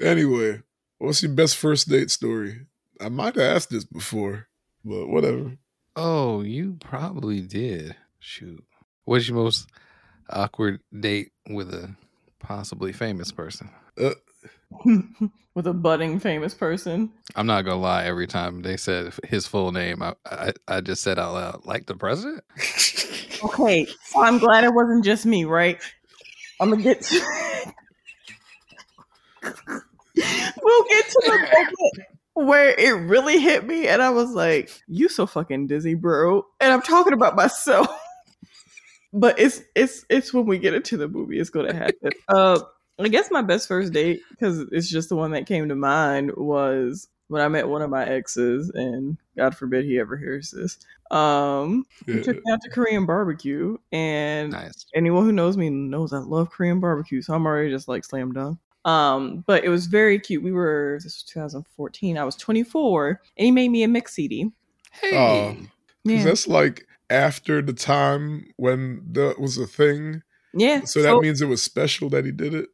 Anyway, what's your best first date story? I might have asked this before, but whatever. Oh, you probably did. Shoot. What's your most awkward date with a possibly famous person? Uh, with a budding famous person. I'm not gonna lie. Every time they said his full name, I I, I just said out loud, like the president. Okay, so I'm glad it wasn't just me, right? I'm gonna get to. we'll get to the moment where it really hit me, and I was like, "You so fucking dizzy, bro," and I'm talking about myself. but it's it's it's when we get into the movie, it's gonna happen. Uh, I guess my best first date, because it's just the one that came to mind, was when I met one of my exes, and God forbid he ever hears this. Um, he took me out to Korean barbecue, and Nice. anyone who knows me knows I love Korean barbecue, so I'm already just like slam dunk. Um, but it was very cute. We were this was 2014. I was 24, and he made me a mix CD. Hey. 'Cause Yeah, that's like after the time when that was a thing. yeah. So that means it was special that he did it.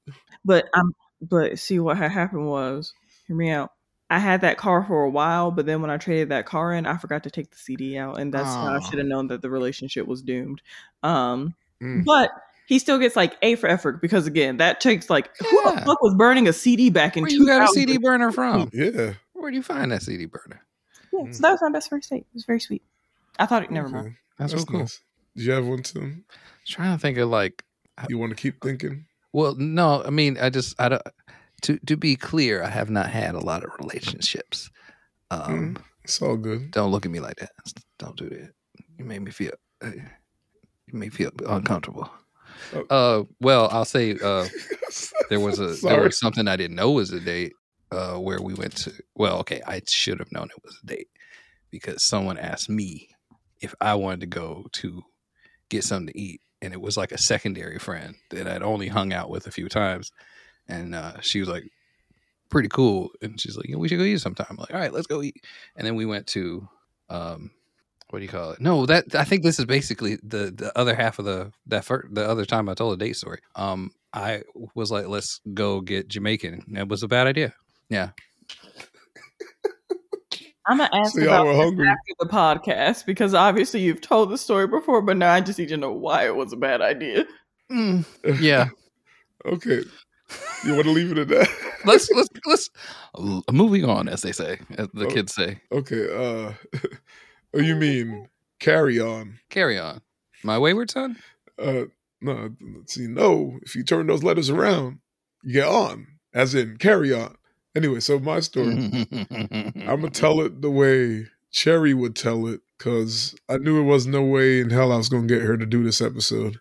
but I'm but see what had happened was hear me out. I had that car for a while, but then when I traded that car in, I forgot to take the CD out, and that's how I should have known that the relationship was doomed. Um, Mm. but he still gets like A for effort because again, that takes like who the fuck was burning a CD back in Where you got a CD burner from? Yeah. Where do you find that CD burner? Yeah, so that was my best first date. It was very sweet. I thought it never mind. Okay. That's, That's real cool. nice. Do you have one, Tim? Trying to think of like You want to keep thinking? Well, no, I mean, I just I don't. To to be clear, I have not had a lot of relationships. Um, It's all good. Don't look at me like that. Don't do that. You made me feel. uh, You made me feel uncomfortable. Oh. Uh, well, I'll say uh, there was a there was something I didn't know was a date. Uh, where we went to. Well, okay, I should have known it was a date because someone asked me if I wanted to go to get something to eat, and it was like a secondary friend that I'd only hung out with a few times, and uh, she was like, "Pretty cool," and she's like, yeah, "We should go eat sometime." I'm like, "All right, let's go eat," and then we went to. Um, what do you call it? No, that I think this is basically the the other half of the that first, the other time I told a date story. Um, I was like, let's go get Jamaican. That was a bad idea. Yeah, I'm gonna ask So y'all about were hungry. after the podcast because obviously you've told the story before, but now I just need to know why it was a bad idea. Mm, yeah. okay. You want to leave it at that? let's let's let's moving on, as they say, as the Oh. kids say. Okay. Uh, oh, you mean carry on? Carry on, my wayward son. Uh, no. See, no. If you turn those letters around, you get on, as in carry on. Anyway, so my story. I'm gonna tell it the way Cherry would tell it because I knew it was no way in hell I was gonna get her to do this episode.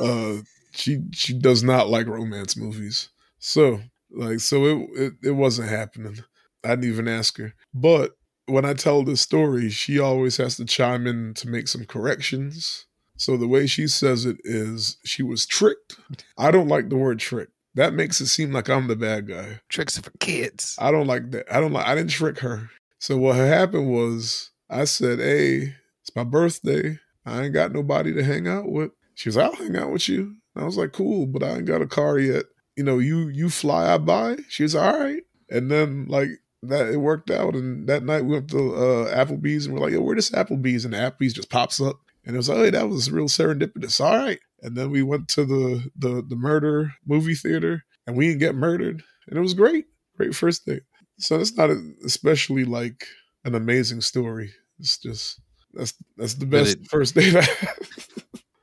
Uh, she she does not like romance movies, so like so it it, it wasn't happening. I didn't even ask her, but when I tell this story, she always has to chime in to make some corrections. So the way she says it is she was tricked. I don't like the word trick. That makes it seem like I'm the bad guy. Tricks are for kids. I don't like that. I don't like. I didn't trick her. So what happened was I said, "Hey, it's my birthday. I ain't got nobody to hang out with." She was, "I'll hang out with you." And I was like, "Cool," but I ain't got a car yet. You know, you you fly, I buy. She was all right, and then like that, it worked out. And that night we went to uh, Applebee's, and we're like, "Yo, where this Applebee's?" And the Applebee's just pops up, and it was like, "Hey, that was real serendipitous." All right, and then we went to the the the murder movie theater, and we didn't get murdered, and it was great great first date. So it's not especially like an amazing story. It's just that's that's the best it- first date I had.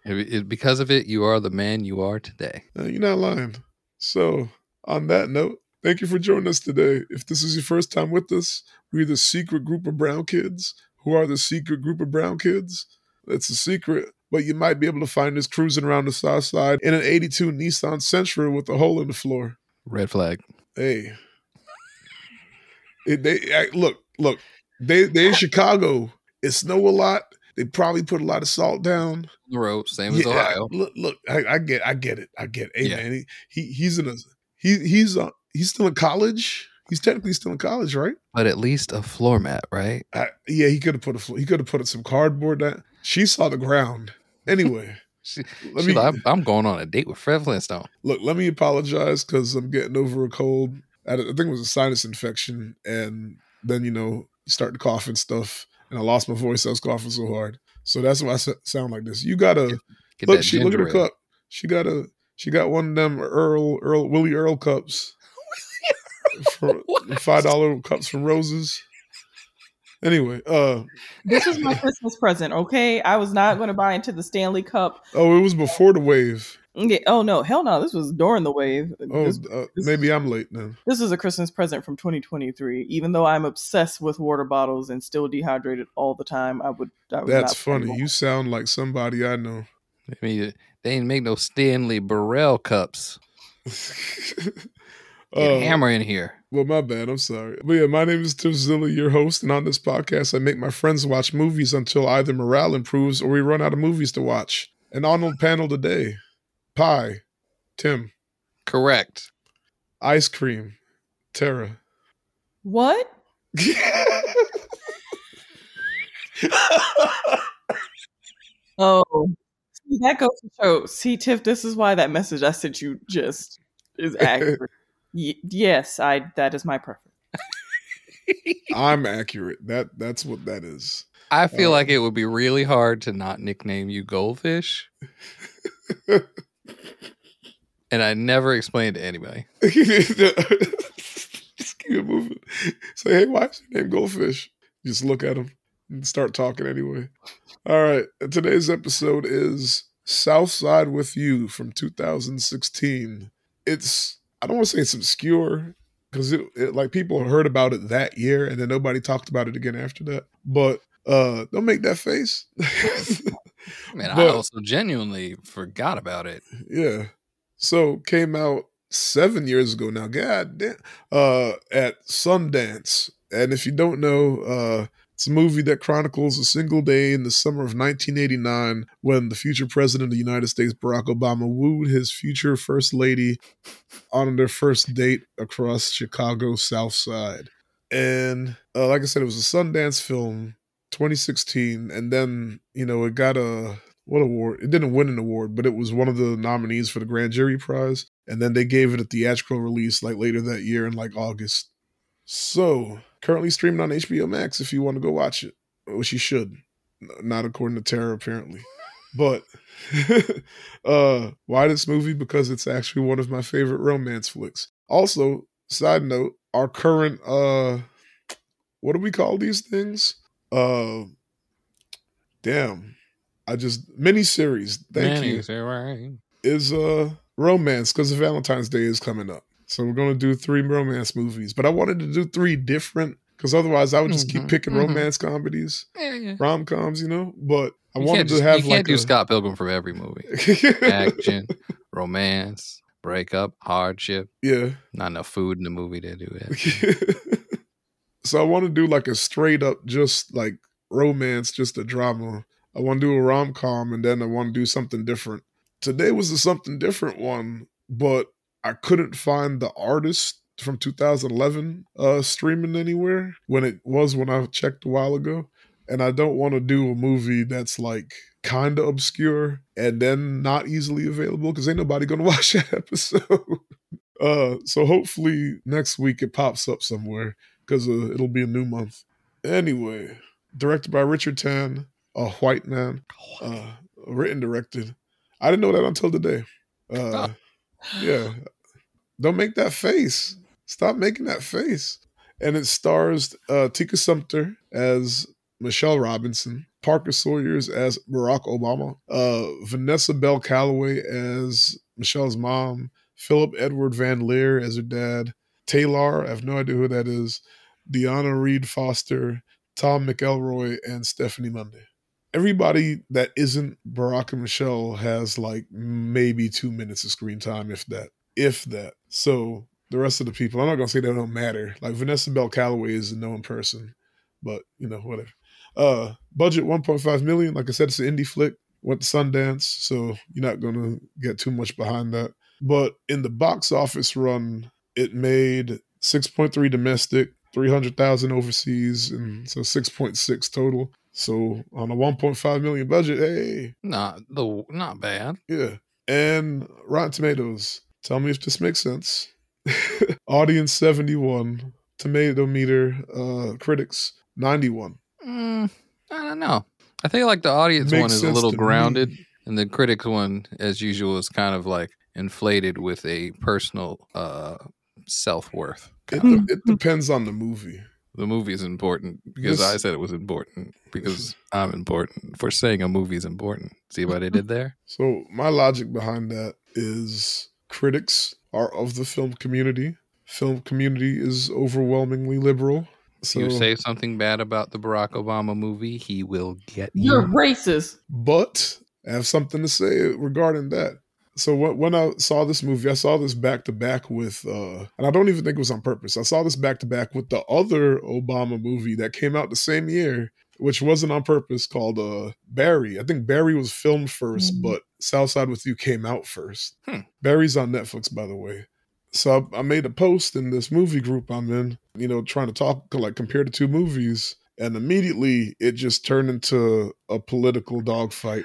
It- it- because of it, you are the man you are today. Uh, You're not lying. So on that note, thank you for joining us today. If this is your first time with us, we're the secret group of brown kids. Who are the secret group of brown kids? It's a secret, but you might be able to find us cruising around the south side in an 82 Nissan Sentra with a hole in the floor. Red flag. Hey, it, they I- look, look. They they in Chicago. It snow a lot. They probably put a lot of salt down. The road, same as Yeah, Ohio. Look, look. I, I get, I get it. I get it. Hey Yeah. man, he, he he's in a he he's uh, he's still in college. He's technically still in college, right? But at least a floor mat, right? I, yeah, he could have put a fl- he could have put some cardboard That She saw the ground. Anyway, She, let me like, I'm, going on a date with Fred Flintstone. look. Let me apologize because I'm getting over a cold. I, I think it was a sinus infection, and then you know you start to cough and stuff, and I lost my voice. I was coughing so hard, so that's why I sound like this. You gotta Get look. that She look at her cup. She got a she got one of them Earl Earl Willie Earl cups for five dollar cups from Roses. Anyway, uh This is my Christmas present, okay? I was not going to buy into the Stanley Cup. oh, it was before the wave. Yeah, oh no, hell no! This was during the wave. Oh, This, uh, maybe I'm late then. this is a Christmas present from 2023. Even though I'm obsessed with water bottles and still dehydrated all the time, I would. I would That's funny. You sound like somebody I know. I mean, they ain't make no Stanley Burrell cups. Get Uh, hammer in here. Well, my bad. I'm sorry. But yeah, my name is Tim Zilla, your host, and on this podcast, I make my friends watch movies until either morale improves or we run out of movies to watch. And on the panel today, pie, Tim, Correct. ice cream, Tara. What? Oh, see, that goes to show. See, Tiff, this is why that message I sent you just is accurate. Y- yes, I. That is my preference. I'm accurate. That that's what that is. I feel Uh, like it would be really hard to not nickname you Goldfish. and I never explained to anybody. Just keep it moving. Say, hey, why is your name Goldfish? Just look at him and start talking anyway. All right. Today's episode is Southside with You from 2016. It's, I don't want to say it's obscure because it, it, like people heard about it that year and then nobody talked about it again after that. But uh don't make that face. Man, I also genuinely forgot about it. Yeah. So came out seven years ago now. God damn. Uh, at Sundance. And if you don't know, uh, it's a movie that chronicles a single day in the summer of 1989 when the future president of the United States, Barack Obama, wooed his future first lady on their first date across Chicago's South Side. And uh, like I said, it was a Sundance film, 2016, and then you know it got a what award? It didn't win an award, but it was one of the nominees for the Grand Jury Prize. And then they gave it a theatrical release like later that year in like August. So currently streaming on HBO Max if you want to go watch it, which you should. Not according to Tara, apparently. But uh why this movie? Because it's actually one of my favorite romance flicks. Also, side note, our current uh what do we call these things? Uh damn. I just mini series. Thank you is uh romance because Valentine's Day is coming up. So we're gonna do three romance movies. But I wanted to do three different because otherwise I would just keep Mhm, picking mhm. romance comedies, Yeah, yeah. rom coms, you know. But I You wanted to just- have you can't like do Scott Pilgrim for every movie. Action, romance, breakup, hardship. yeah. Not enough food in the movie to do it. so I want to do like a straight up just like romance, just a drama. I want to do a rom com and then I want to do something different. Today was a something different one, but I couldn't find the artist from 2011 uh streaming anywhere when it was when I checked a while ago. And I don't want to do a movie that's like kind of obscure and then not easily available because ain't nobody gonna watch that episode. uh, so hopefully next week it pops up somewhere because uh, it'll be a new month. Anyway, directed by Richard Tanne, a white man, uh, written directed. I didn't know that until today. Uh, yeah, don't make that face. Stop making that face. And it stars uh, Tika Sumpter as Michelle Robinson, Parker Sawyers as Barack Obama, uh, Vanessa Bell Calloway as Michelle's mom, Phillip Edward Van Lear as her dad, Taylor, I have no idea who that is, Deanna Reed Foster, Tom McElroy, and Stephanie Monday. Everybody that isn't Barack and Michelle has like maybe two minutes of screen time, if that. If that. So the rest of the people, I'm not gonna say they don't matter. Like Vanessa Bell Calloway is a known person, but you know, whatever. Uh budget 1.5 million. Like I said, it's an indie flick. Went to Sundance, so you're not gonna get too much behind that. But in the box office run, it made 6.3 domestic, 300,000 overseas, and so 6.6 total. So on a 1.5 million budget, hey, Not the not bad. yeah. And Rotten Tomatoes. Tell me if this makes sense. Audience 71, tomato meter, uh, critics 91. Mm, I don't know. I think like the audience Makes one is a little grounded, me. and the critics one, as usual, is kind of like inflated with a personal uh, self worth. It, it depends on the movie. The movie is important because This- I said it was important because I'm important for saying a movie is important. See what I did there? So my logic behind that is critics are of the film community. Film community is overwhelmingly liberal. So, you say something bad about the Barack Obama movie, he will get you. You're racist. but I have something to say regarding that. So when, when I saw this movie, I saw this back to back with, uh, and I don't even think it was on purpose. I saw this back to back with the other Obama movie that came out the same year, which wasn't on purpose, called uh, Barry. I think Barry was filmed 1st Mhm. but Southside with You came out first. Hmm. Barry's on Netflix, by the way. So I, I made a post in this movie group I'm in, you know, trying to talk, like compare the two movies. And immediately it just turned into a political dogfight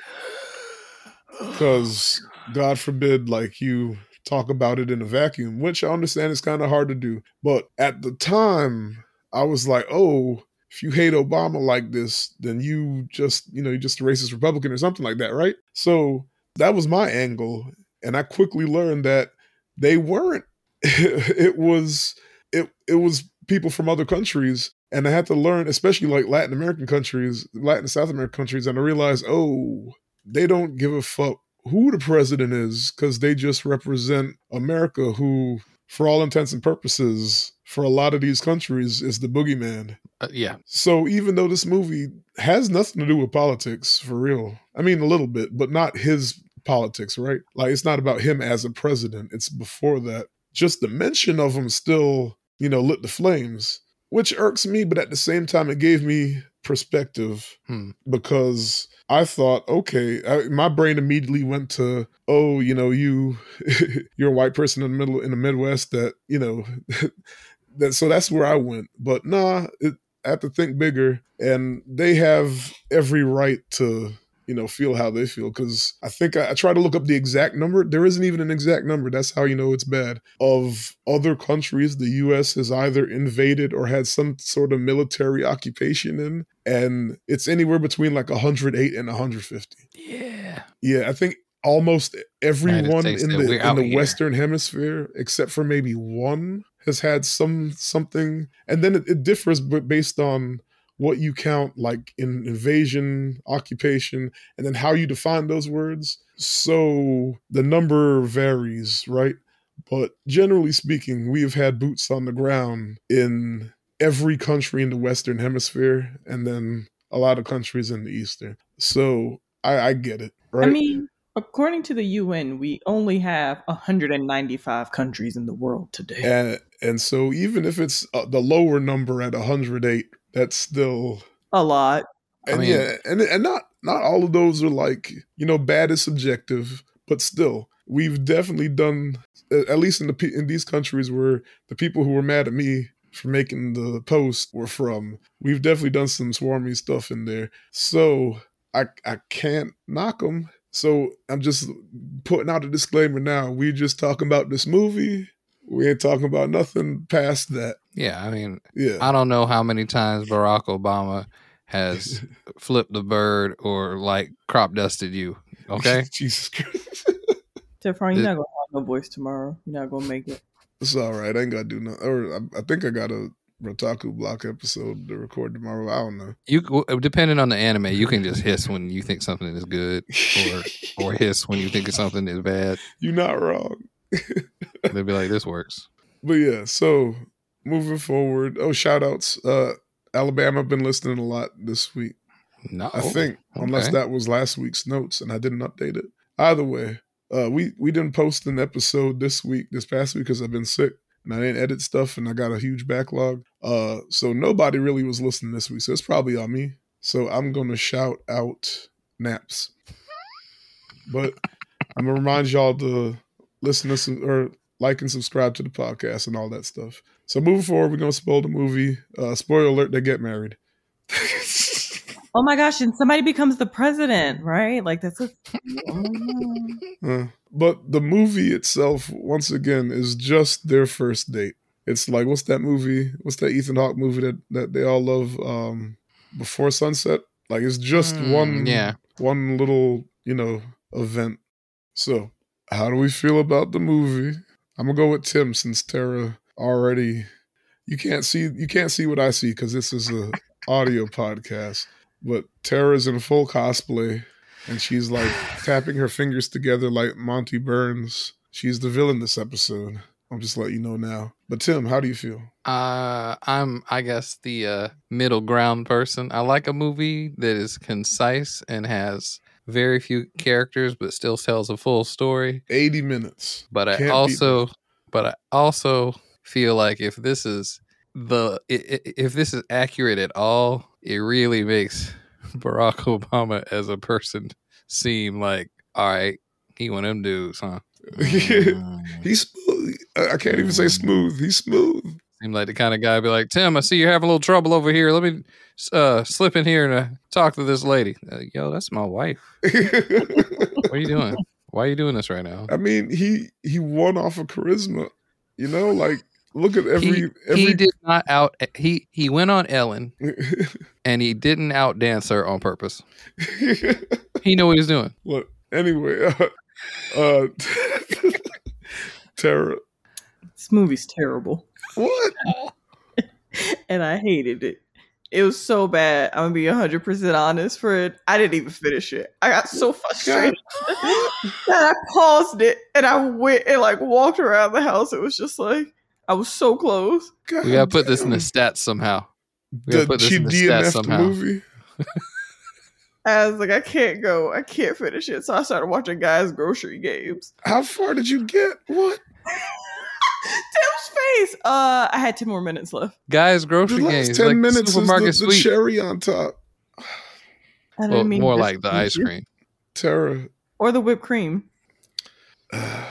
because God forbid, like you talk about it in a vacuum, which I understand is kind of hard to do. But at the time, I was like, oh, if you hate Obama like this, then you just, you know, you're just a racist Republican or something like that, right? So that was my angle. And I quickly learned that they weren't. it was it it was people from other countries and I had to learn, especially like Latin American countries, Latin South American countries, and I realized, oh, they don't give a fuck who the president is because they just represent America, who, for all intents and purposes, for a lot of these countries, is the boogeyman. Uh, yeah, So even though this movie has nothing to do with politics, for real, I mean a little bit, but not his politics, right? Like it's not about him as a president. It's before that. Just the mention of him still, you know, lit the flames, which irks me, but at the same time, it gave me perspective Hmm. because I thought, okay, I, my brain immediately went to, oh, you know, you, you're a white person in the middle in the Midwest that, you know, that. So that's where I went. But nah, it, I have to think bigger, and they have every right to, you know, feel how they feel. Because I think I, I tried to look up the exact number. There isn't even an exact number. That's how you know it's bad. Of other countries, the U.S. has either invaded or had some sort of military occupation in, and it's anywhere between like 108 and 150. yeah. Yeah, I think almost everyone in the in the here. Western Hemisphere, except for maybe one, has had some something, and then it, it differs b- based on what you count like in invasion, occupation, and then how you define those words. So the number varies, right? But generally speaking, we have had boots on the ground in every country in the Western Hemisphere, and then a lot of countries in the Eastern. So I, I get it, right? I mean, according to the UN, we only have 195 countries in the world today. and and so even if it's uh, the lower number at 108, that's still A lot. and mean- yeah, and and not not all of those are like you know bad is subjective, but still we've definitely done at least in the in these countries where the people who were mad at me for making the post were from. We've definitely done some swarmy stuff in there, so I I can't knock them. So I'm just putting out a disclaimer now. We just talking about this movie. We ain't talking about nothing past that. Yeah, I mean, Yeah. I don't know how many times Barack Obama has flipped the bird or like crop dusted you. Okay. Jesus Christ. Stefan, you're not gonna have no voice tomorrow. You're not gonna make it. It's all right. I ain't gotta do nothing. Or I, I think I got a Rotaku block episode to record tomorrow. I don't know. You uh, depending on the anime, you can just hiss when you think something is good, or or hiss when you think something is bad. You're not wrong. They'll be like, "This works." But yeah, so moving forward. Oh, shout outs. Uh Alabama been listening a lot this week. No, I think, unless Oh, that was last week's notes and I didn't update it. Either way, uh, we we didn't post an episode this week, this past week, because I've been sick and I didn't edit stuff and I got a huge backlog. Uh, so nobody really was listening this week, so it's probably on me. So I'm gonna shout out naps, but I'm gonna remind y'all to listen to some or like and subscribe to the podcast and all that stuff. So moving forward, we're gonna spoil the movie. Uh, spoiler alert: they get married. Oh my gosh! And somebody becomes the president, right? Like that's a. Oh Uh, but the movie itself, once again, is just their first date. It's like what's that movie? What's that Ethan Hawke movie that, that they all love? Um, Before Sunset. Like it's just Mm, one yeah. one little, you know, event. So how do we feel about the movie? I'm gonna go with Tim since Tara already you can't see you can't see what I see because this is a audio podcast. But Tara's in full cosplay and she's like tapping her fingers together like Monty Burns. She's the villain this episode. I'm just letting you know now. But Tim, how do you feel? Uh, I'm, I guess, the uh, middle ground person. I like a movie that is concise and has very few characters, but still tells a full story. 80 minutes. But I Can't beat also, but I also feel like if this is the if this is accurate at all, it really makes Barack Obama as a person seem like all right. He one of them dudes, huh? He's smooth. I I can't even say smooth. He's smooth. Seem like the kind of guy be like, Tim, I see you're having a little trouble over here. Let me uh, slip in here and uh, talk to this lady. Uh, Yo, that's my wife. What are you doing? Why are you doing this right now? I mean, he he won off of charisma. You know, like look at every he, every. he did not out. He he went on Ellen and he didn't out dance her on purpose. He knew what he was doing. Look, anyway, uh, uh Tara, This movie's terrible, what? and I hated it. It was so bad. I'm gonna be 100 percent honest. For it, I didn't even finish it. I got so frustrated that I paused it and I went and like walked around the house. It was just like I was so close. We gotta put this in the stats somehow. We gotta the put this she in the stats DNF'd somehow. movie. I was like, I can't go. I can't finish it. So I started watching guys' grocery games. How far did you get? What? Tim's face. Uh, I had 10 more minutes left. Guys, The grocery last games, ten like minutes is the, the cherry on top. I well, mean more like the ice disappoint cream. Tara, or the whipped cream. that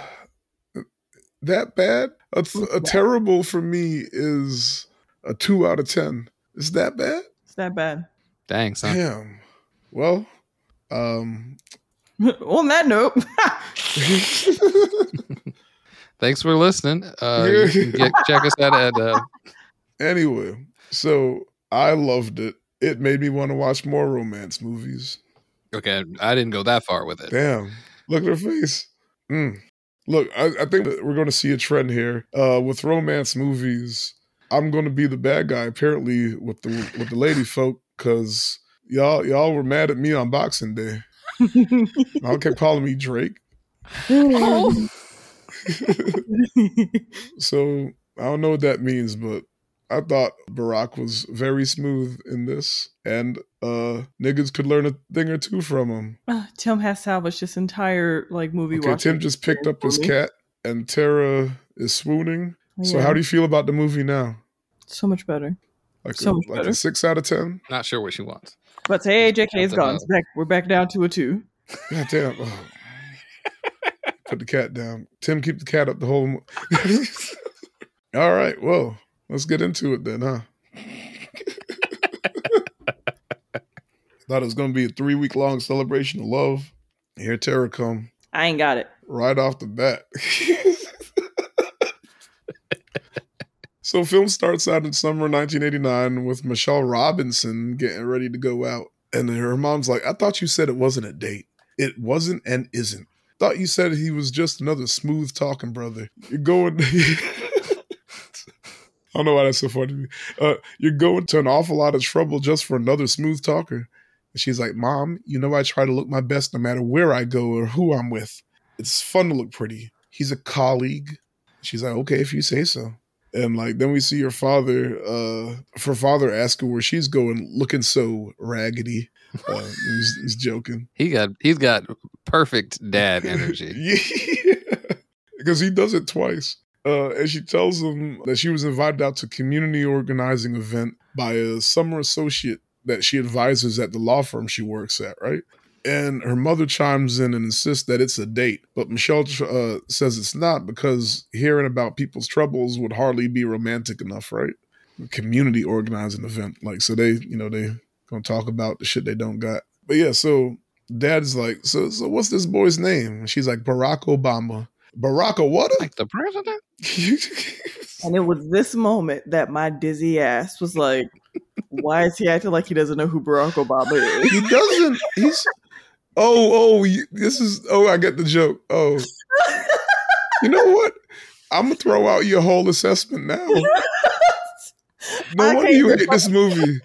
bad? A, a terrible for me is a two out of ten. Is that bad? It's that bad. Thanks. son. Damn. Well, um, On that note, Thanks for listening. Uh, you can get, check us out at uh, anyway, so I loved it. It made me want to watch more romance movies. Okay, I didn't go that far with it. Damn. Look at her face. Mm. Look, I, I think that we're going to see a trend here uh, with romance movies. I'm going to be the bad guy apparently with the with the lady folk because y'all y'all were mad at me on Boxing Day. Y'all kept calling me Drake. So I don't know what that means, but I thought Barack was very smooth in this, and uh niggas could learn a thing or two from him. Uh, Tim has salvaged this entire like movie. Okay, Tim just picked up his cat, and Tara is swooning. So how do you feel about the movie now? so much better. Like, So a, much like better. a six out of ten? Not sure what she wants. But hey, JK is gone. else. Back. We're back down to a two. God damn. Oh. Put the cat down. Tim, keep the cat up the whole. mo- All right. Well, let's get into it then, huh? Thought it was going to be a three week long celebration of love. Here, Tara come I ain't got it. right off the bat. so, film starts out in summer 1989 with Michelle Robinson getting ready to go out, and her mom's like, "I thought you said it wasn't a date. It wasn't and isn't. Thought you said he was just another smooth talking brother. You're going." I don't know why that's so funny to me. Uh, you're going to an awful lot of trouble just for another smooth talker. And she's like, Mom, you know I try to look my best no matter where I go or who I'm with. It's fun to look pretty. He's a colleague. She's like, okay, if you say so. And like then we see her father, uh, her father ask her where she's going, looking so raggedy. Uh, he's, he's joking. He got he's got perfect dad energy. yeah, because he does it twice. Uh, and she tells him that she was invited out to community organizing event by a summer associate that she advises at the law firm she works at, right? And her mother chimes in and insists that it's a date, but Michelle uh, says it's not because hearing about people's troubles would hardly be romantic enough, right? Community organizing event, like so they, you know, they gonna talk about the shit they don't got. But yeah, so dad's like, so so what's this boy's name? And she's like Barack Obama. Barack Obama, Like the president? And it was this moment that my dizzy ass was like, why is he acting like he doesn't know who Barack Obama is? he doesn't. He's oh oh. you- This is oh. I get the joke. Oh, you know what? I'm gonna throw out your whole assessment now. No I wonder you hate this movie.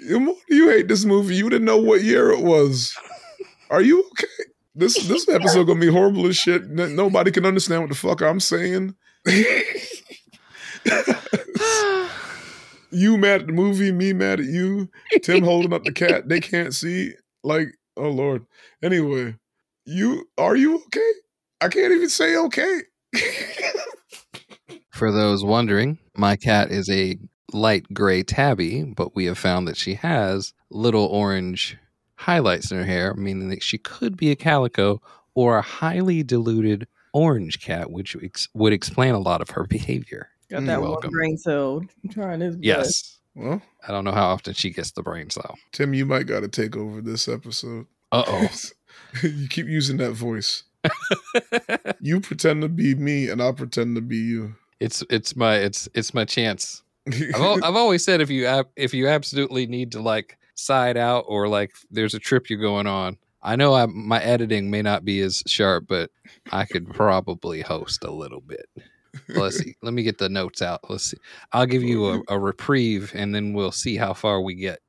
No wonder you hate this movie. You didn't know what year it was. Are you okay? This this episode gonna be horrible as shit. N- Nobody can understand what the fuck I'm saying. you mad at the movie, me mad at you. Tim holding up the cat. They can't see. Like, oh lord. Anyway, you are you okay? I can't even say okay. For those wondering, my cat is a light gray tabby, but we have found that she has little orange highlights in her hair, meaning that she could be a calico or a highly diluted orange cat, which ex- would explain a lot of her behavior. Got that one brain cell trying his best. Yes. well, I don't know how often she gets the brain cell. Tim, you might got to take over this episode. Uh oh. you keep using that voice. You pretend to be me, and I'll pretend to be you. it's it's my it's it's my chance. I've, al- I've always said if you ab- if you absolutely need to like side out or like there's a trip you're going on. I know I, my editing may not be as sharp, but I could probably host a little bit. Let's see. Let me get the notes out. Let's see. I'll give you a, a reprieve, and then we'll see how far we get.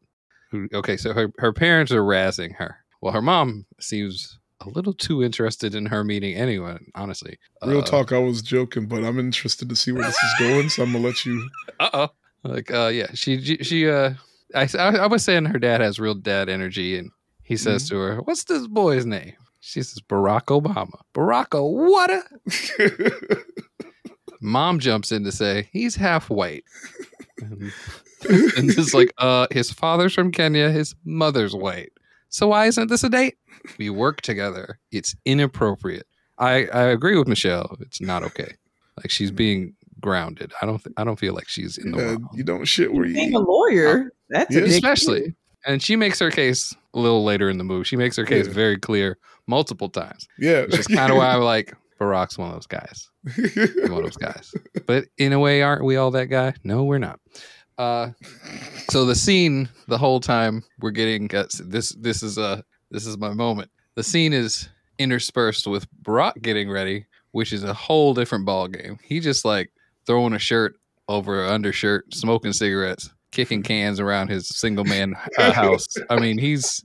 Okay, so her her parents are razzing her. Well, her mom seems a little too interested in her meeting anyone. Honestly, Real talk, I was joking, but I'm interested to see where this is going, so I'm gonna let you. Uh oh. Like, uh, yeah, she, she, uh, I, I, I was saying her dad has real dad energy, and he says to her, "What's this boy's name?" She says, "Barack Obama." Barack what? a-" Mom jumps in to say he's half white, and, and it's like, uh, his father's from Kenya, his mother's white. So why isn't this a date? We work together. It's inappropriate. I, I agree with Michelle. It's not okay. Like she's being grounded. I don't. Th- I don't feel like she's in the Yeah, wrong. you don't shit where you Being eat. a lawyer, that's Yeah. a big especially and she makes her case a little later in the movie she makes her case Yeah. very clear multiple times. Yeah, which is kind of why i'm like barack's one of those guys. One of those guys. But in a way aren't we all that guy? No we're not. Uh so the scene the whole time we're getting uh, this this is uh this is my moment. The scene is interspersed with barack getting ready which is a whole different ball game he just like throwing a shirt over an undershirt smoking cigarettes kicking cans around his single man uh, house. I mean he's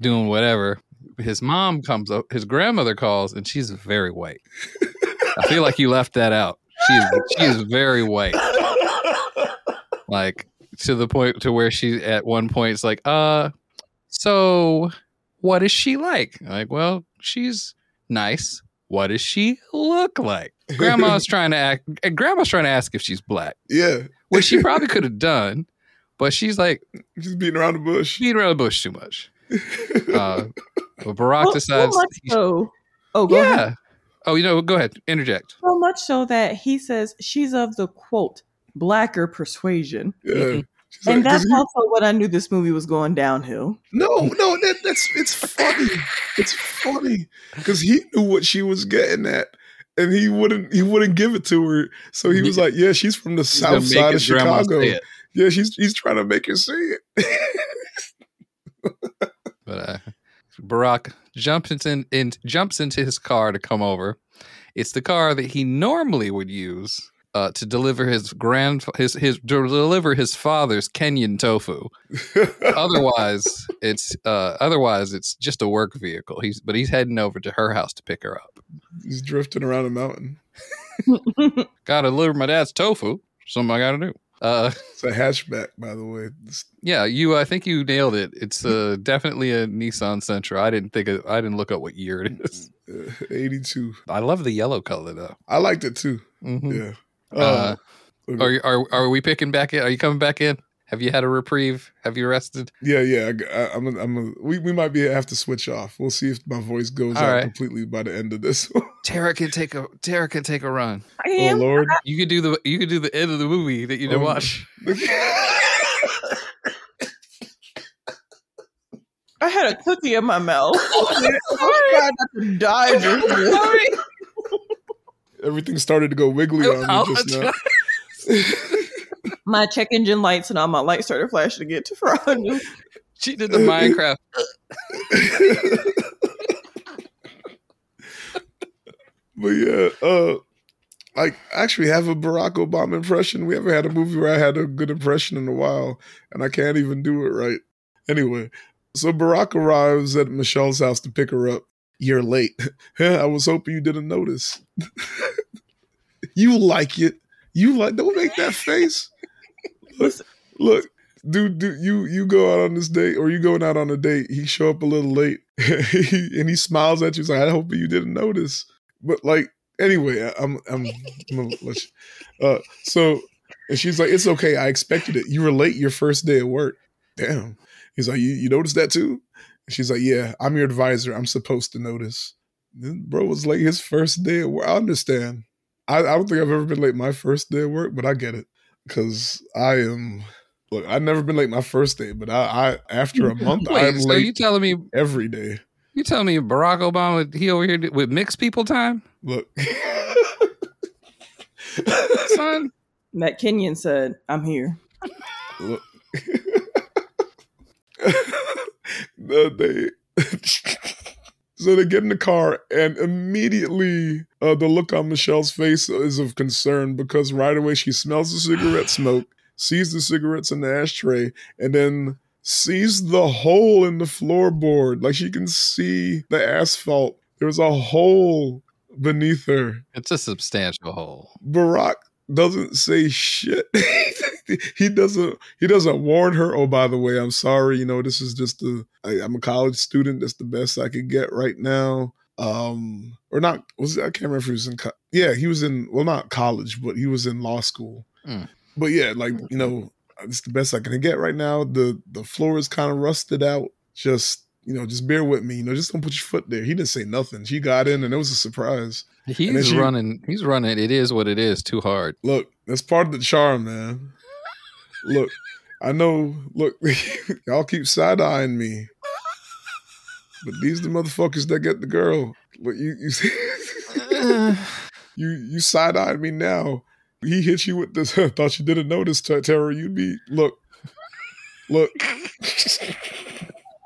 doing whatever. His mom comes up his grandmother calls and she's very white. I feel like you left that out. She is, she is very white. Like to the point to where she at one point is like uh so what is she like? Like well she's nice. What does she look like? Grandma's trying to act grandma's trying to ask if she's black. Yeah, which she probably could have done but she's like she's beating around the bush. beating around the bush too much uh but barack so, so decides much he- so. Oh, go yeah ahead. oh you know go ahead interject So much so that he says she's of the quote blacker persuasion, yeah. She's and like, 'cause that's he- also what I knew this movie was going downhill. no, no, that, that's it's funny. It's funny because he knew what she was getting at, and he wouldn't he wouldn't give it to her. So he was like, "Yeah, she's from the He's south side of Chicago. Yeah, she's he's trying to make her see it." But uh, Barack jumps into in, jumps into his car to come over. It's the car that he normally would use uh, to deliver his grand his his to deliver his father's Kenyan tofu. Otherwise, it's uh, otherwise it's just a work vehicle. He's but he's heading over to her house to pick her up. he's drifting around a mountain. Got to deliver my dad's tofu. Something I got to do. Uh, It's a hatchback, by the way. It's- yeah, you. I think you nailed it. It's uh, definitely a Nissan Sentra. I didn't think. Of, I didn't look up what year it is. uh, 82. I love the yellow color though. I liked it too. Mhm. Yeah. Uh, okay. Are, are are we picking back in? Are you coming back in? Have you had a reprieve? Have you rested? yeah, yeah. I, I, I'm. A, I'm. A, we we might be have to switch off. We'll see if my voice goes All out right. completely by the end of this. Tara can take a Tara can take a run. I oh am. Lord. You could do the you could do the end of the movie that you didn't Oh. watch. I had a cookie in my mouth. I was trying not to die just then. Sorry. Everything started to go wiggly on me just now. My check engine lights and all my lights started flashing again to fraud. She did the Minecraft. but yeah, uh like I actually have a Barack Obama impression. We haven't had a movie where I had a good impression in a while, and I can't even do it right. Anyway, so Barack arrives at Michelle's house to pick her up. You're late. I was hoping you didn't notice. you like it. You like don't make that face. Look, look, dude, dude, you you go out on this date or you going out on a date, he show up a little late and he smiles at you. He's like, I hope you didn't notice. But like anyway, I'm I'm, I'm gonna let you- uh so and she's like, It's okay, I expected it. You were late your first day at work. Damn. He's like, You you noticed that too? And she's like, Yeah, I'm your advisor. I'm supposed to notice. This bro was late his first day at work. I understand. I, I don't think I've ever been late my first day at work, but I get it. Cause I am look, I've never been late my first day, but I, I after a month Wait, I'm so late you telling me every day. you telling me Barack Obama he over here with mixed people time, Look. son? Matt Kenyon said, I'm here. Look. no, they so they get in the car and immediately uh, the look on Michelle's face is of concern because right away she smells the cigarette smoke, sees the cigarettes in the ashtray, and then sees the hole in the floorboard. Like she can see the asphalt. There's a hole beneath her. It's a substantial hole. Barack doesn't say shit. he doesn't. He doesn't warn her. Oh, by the way, I'm sorry. You know, this is just a. I, I'm a college student. That's the best I could get right now. Um, or not? Was I can't remember if he was in. Co- yeah, he was in. Well, not college, but he was in law school. Mm. But yeah, like you know, it's the best I can get right now. The the floor is kind of rusted out. Just you know, just bear with me. You know, just don't put your foot there. He didn't say nothing. She got in, and it was a surprise. He's she- running. He's running. It is what it is. Too hard. Look, that's part of the charm, man. Look, I know. Look, y'all keep side eyeing me, but these the motherfuckers that get the girl. But you, you, you, you side eyed me now. He hit you with this. thought you didn't notice, Terror. Tara. You be look, look.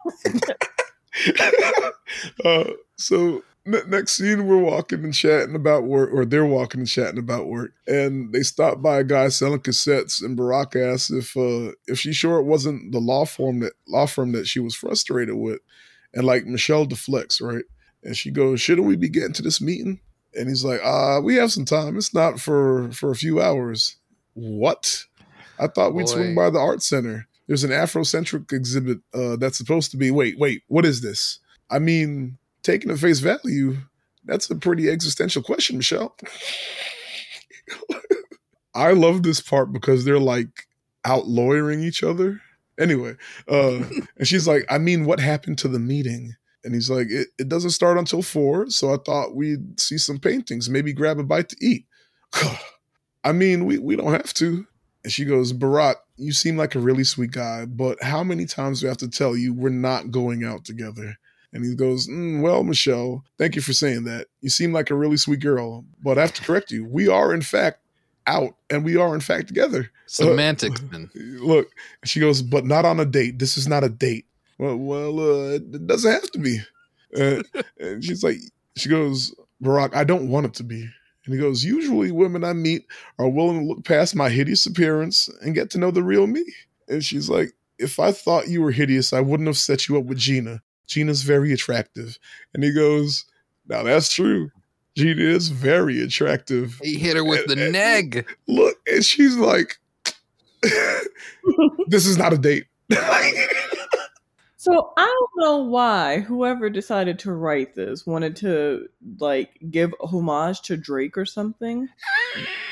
uh, so ne- next scene, we're walking and chatting about work, or they're walking and chatting about work, and they stop by a guy selling cassettes, and Barack asks if uh, if she's sure it wasn't the law firm that law firm that she was frustrated with, and like Michelle deflects, right, and she goes, "Shouldn't we be getting to this meeting?" And he's like, "Uh, we have some time. It's not for for a few hours." What? I thought we'd swing by the art center. There's an Afrocentric exhibit uh, that's supposed to be. Wait, wait, what is this? I mean, taking at face value, that's a pretty existential question, Michelle. I love this part because they're like out lawyering each other. Anyway, uh, and she's like, I mean, what happened to the meeting? And he's like, it, it doesn't start until four, so I thought we'd see some paintings, maybe grab a bite to eat. I mean, we, we don't have to. And she goes, Barack, you seem like a really sweet guy, but how many times do I have to tell you we're not going out together? And he goes, "Mm, Well, Michelle, thank you for saying that. You seem like a really sweet girl, but I have to correct you. We are, in fact, out and we are, in fact, together. Semantics, man. Look, she goes, But not on a date. This is not a date. Well, well uh, it doesn't have to be. Uh, and she's like, She goes, Barack, I don't want it to be. And he goes, Usually women I meet are willing to look past my hideous appearance and get to know the real me. And she's like, If I thought you were hideous, I wouldn't have set you up with Gina. Gina's very attractive. And he goes, Now that's true. Gina is very attractive. He hit her with the And- neg. Look, and she's like, This is not a date. So I don't know why whoever decided to write this wanted to like give homage to Drake or something.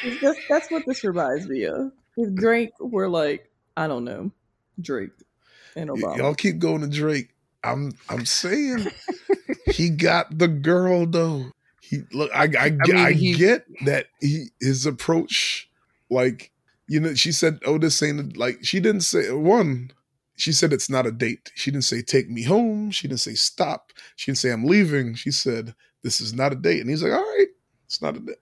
It's just, that's what this reminds me of. If Drake were like, I don't know, Drake and Y- Obama. Y'all keep going to Drake. I'm I'm saying he got the girl though. He look I I, mean, I he- get that he his approach like you know she said oh this ain't like she didn't say one she said it's not a date. She didn't say take me home. She didn't say stop. She didn't say I'm leaving. She said this is not a date. And he's like, all right, it's not a date.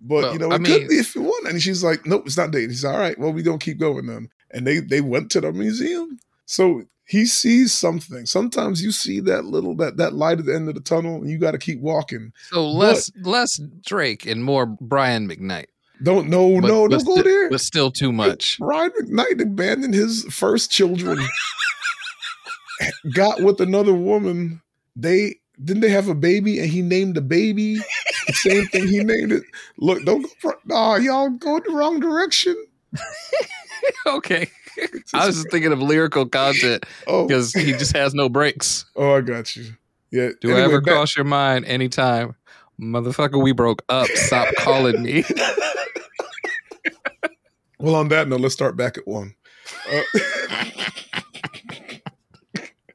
But Well, you know, I it mean- could be if you want. And she's like, nope, it's not a date. He's all right. Well, we don't keep going then. And they they went to the museum. So he sees something. Sometimes you see that little that that light at the end of the tunnel, and you got to keep walking. So less less Drake and more Brian McKnight. Don't no But- no but don't go sti- there. But still too much. Brian McKnight abandoned his first children, got with another woman. They didn't they have a baby, and he named the baby the same thing he named it. Look, don't go. pro- Nah, y'all going the wrong direction. okay. I was just thinking of lyrical content Oh, because he just has no breaks. oh, I got you. Yeah. Do I ever back- cross your mind anytime? Motherfucker, we broke up. Stop calling me. Well, on that note, let's start back at one. Uh,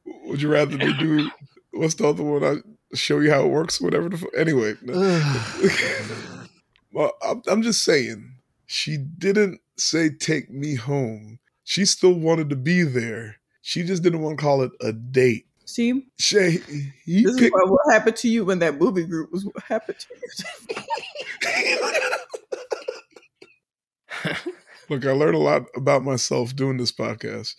would you rather me do what's the other one? I show you how it works, whatever. The, anyway, no. well, I'm, I'm just saying, she didn't say take me home. She still wanted to be there. She just didn't want to call it a date. See, Shay, he this is picked. why what happened to you when that movie group was what happened to you. Look, I learned a lot about myself doing this podcast.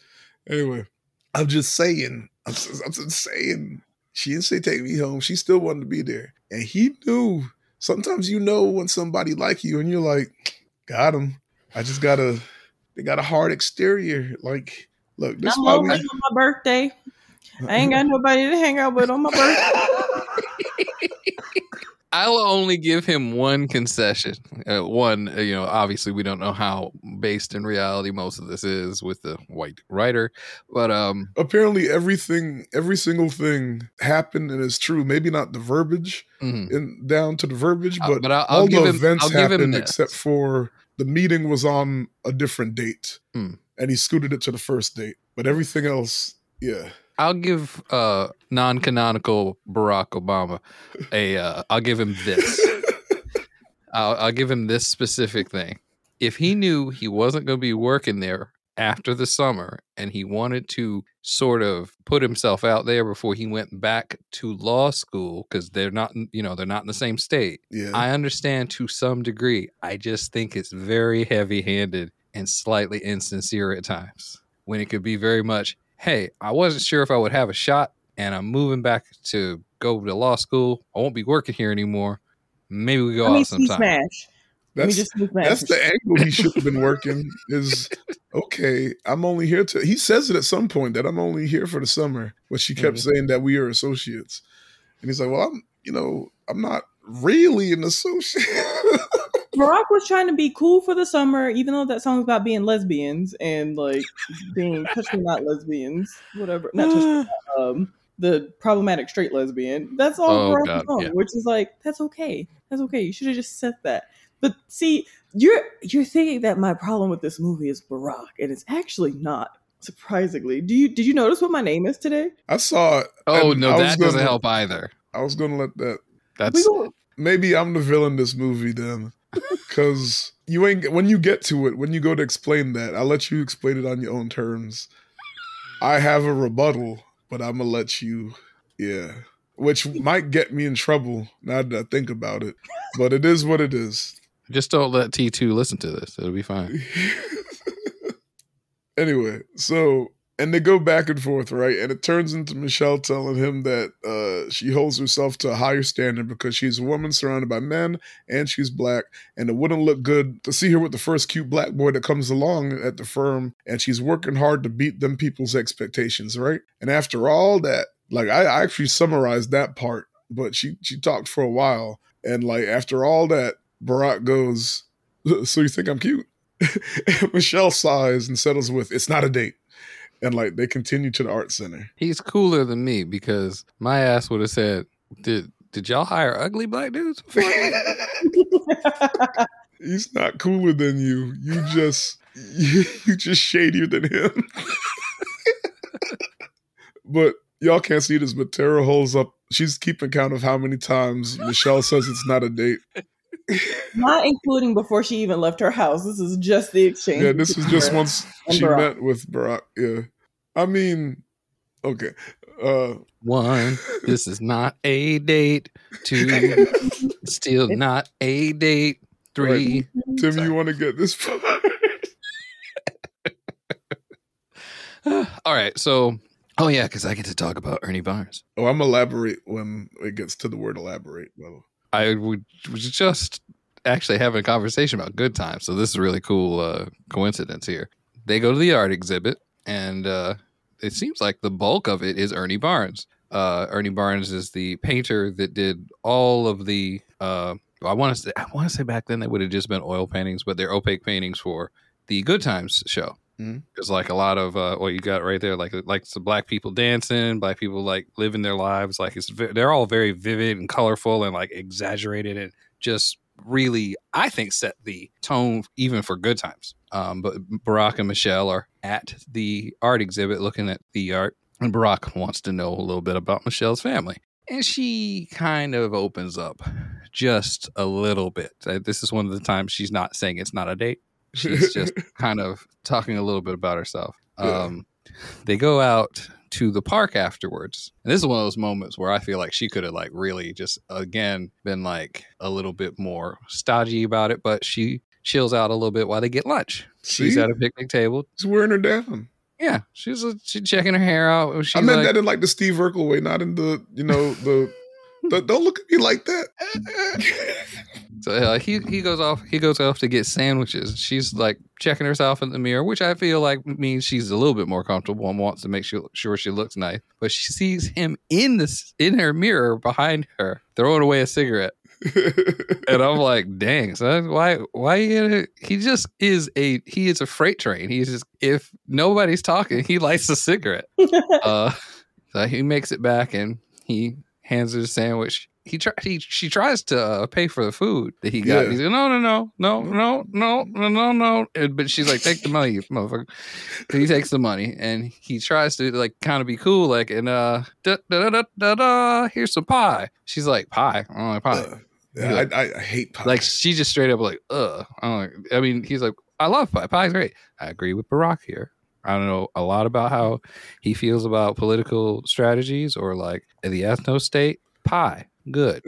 Anyway, I'm just saying. I'm just, I'm just saying. She didn't say take me home. She still wanted to be there, and he knew. Sometimes you know when somebody like you, and you're like, got him. I just got a. They got a hard exterior. Like, look, this I'm why we. on my birthday. I ain't got nobody to hang out with on my birthday. I'll only give him one concession. Uh, one, uh, you know, obviously we don't know how based in reality most of this is with the white writer, but um, Apparently, everything, every single thing happened and is true. Maybe not the verbiage, mhm. in down to the verbiage, Uh, but, but I'll- I'll all the him- events I'll give him happened except for the meeting was on a different date, Hmm. and he scooted it to the first date. But everything else, yeah, I'll give uh non-canonical Barack Obama a. Uh, I'll give him this. I'll, I'll give him this specific thing. If he knew he wasn't going to be working there after the summer and he wanted to sort of put himself out there before he went back to law school because they're not, you know, they're not in the same state. yeah. I understand to some degree. I just think it's very heavy handed and slightly insincere at times when it could be very much, hey, I wasn't sure if I would have a shot and I'm moving back to go to law school. I won't be working here anymore. Maybe we go Let me out see sometime. smash. Let me that's just smash. that's the angle he should have been working. Is okay. I'm only here to. He says it at some point that I'm only here for the summer, but she kept Mhm. saying that we are associates, and he's like, well, I'm, you know, I'm not really an associate. Barack was trying to be cool for the summer, even though that song's about being lesbians and like being touch me not lesbians, whatever. Not touch me not, um the problematic straight lesbian. That's all Oh, Barack God, was on, yeah. which is like that's okay. That's okay. You should have just said that. But see, you're you're thinking that my problem with this movie is Barack, and it's actually not. Surprisingly, do you did you notice what my name is today? I saw it. Oh, and no, I that doesn't gonna- help either. I was gonna let that. That's maybe I'm the villain in this movie then. Cause you ain't when you get to it, when you go to explain that, I'll let you explain it on your own terms. I have a rebuttal, but I'm gonna let you yeah. Which might get me in trouble now that I think about it. But it is what it is. just don't let T2 listen to this. It'll be fine. anyway, so and they go back and forth, right? And it turns into Michelle telling him that uh, she holds herself to a higher standard because she's a woman surrounded by men and she's black, and it wouldn't look good to see her with the first cute black boy that comes along at the firm, and she's working hard to beat them people's expectations, right? And after all that, like I, I actually summarized that part, but she she talked for a while, and like after all that, Barack goes, "So you think I'm cute?" Michelle sighs and settles with, "It's not a date." And like they continue to the art center. He's cooler than me because my ass would have said, "Did did y'all hire ugly black dudes?" He's not cooler than you. You just you, you just shadier than him. but y'all can't see this, but Tara holds up. She's keeping count of how many times Michelle says it's not a date. Not including before she even left her house. This is just the exchange. Yeah, this is just once she Barack. met with Barack. Yeah. I mean, okay. Uh, One, this is not a date. Two, still not a date. Three, Tim, Sorry. you want to get this part? all right. So, oh yeah, because I get to talk about Ernie Barnes. oh, I'm elaborate when it gets to the word elaborate. Well, I was just actually having a conversation about good times. So this is a really cool uh, coincidence here. They go to the art exhibit, and uh, it seems like the bulk of it is Ernie Barnes. Uh, Ernie Barnes is the painter that did all of the. Uh, I want to say, I want to say back then they would have just been oil paintings, but they're opaque paintings for the Good Times show. Mhm. It's like a lot of uh, what you got right there, like like some black people dancing, black people like living their lives. Like it's they're all very vivid and colorful and like exaggerated and just really, I think, set the tone even for good times. Um, but Barack and Michelle are at the art exhibit looking at the art, and Barack wants to know a little bit about Michelle's family. And she kind of opens up just a little bit. Uh, This is one of the times she's not saying it's not a date. She's just kind of talking a little bit about herself. Yeah. Um, they go out to the park afterwards. And this is one of those moments where I feel like she could have like really just again been like a little bit more stodgy about it, but she chills out a little bit while they get lunch. She's at a picnic table. She's wearing her down. Yeah, she's uh, she checking her hair out. She's I meant like, that in like the Steve Urkel way, not in the you know the. The don't look at me like that. So uh, he he goes off he goes off to get sandwiches. She's like checking herself in the mirror, which I feel like means she's a little bit more comfortable and wants to make sure sure she looks nice. But she sees him in this in her mirror behind her throwing away a cigarette, and I'm like, dang, son, why why you gonna, he just is a he is a freight train. He's just if nobody's talking, he lights a cigarette. uh, so he makes it back and he hands her a sandwich. He try he she tries to uh, pay for the food that he got. Yeah. He's like, no, no, no, no, no, no, no, no, no. And- But she's like, take the money, you motherfucker. So he takes the money and he tries to like kind of be cool, like, and uh, da da da da da. here's some pie. She's like, pie. I don't like pie. Uh, yeah, I, I, I hate pie. Like she just straight up like, ugh. I, don't like, I mean, he's like, I love pie. Pie's great. I agree with Barack here. I don't know a lot about how he feels about political strategies or like the ethno state. Pie, good.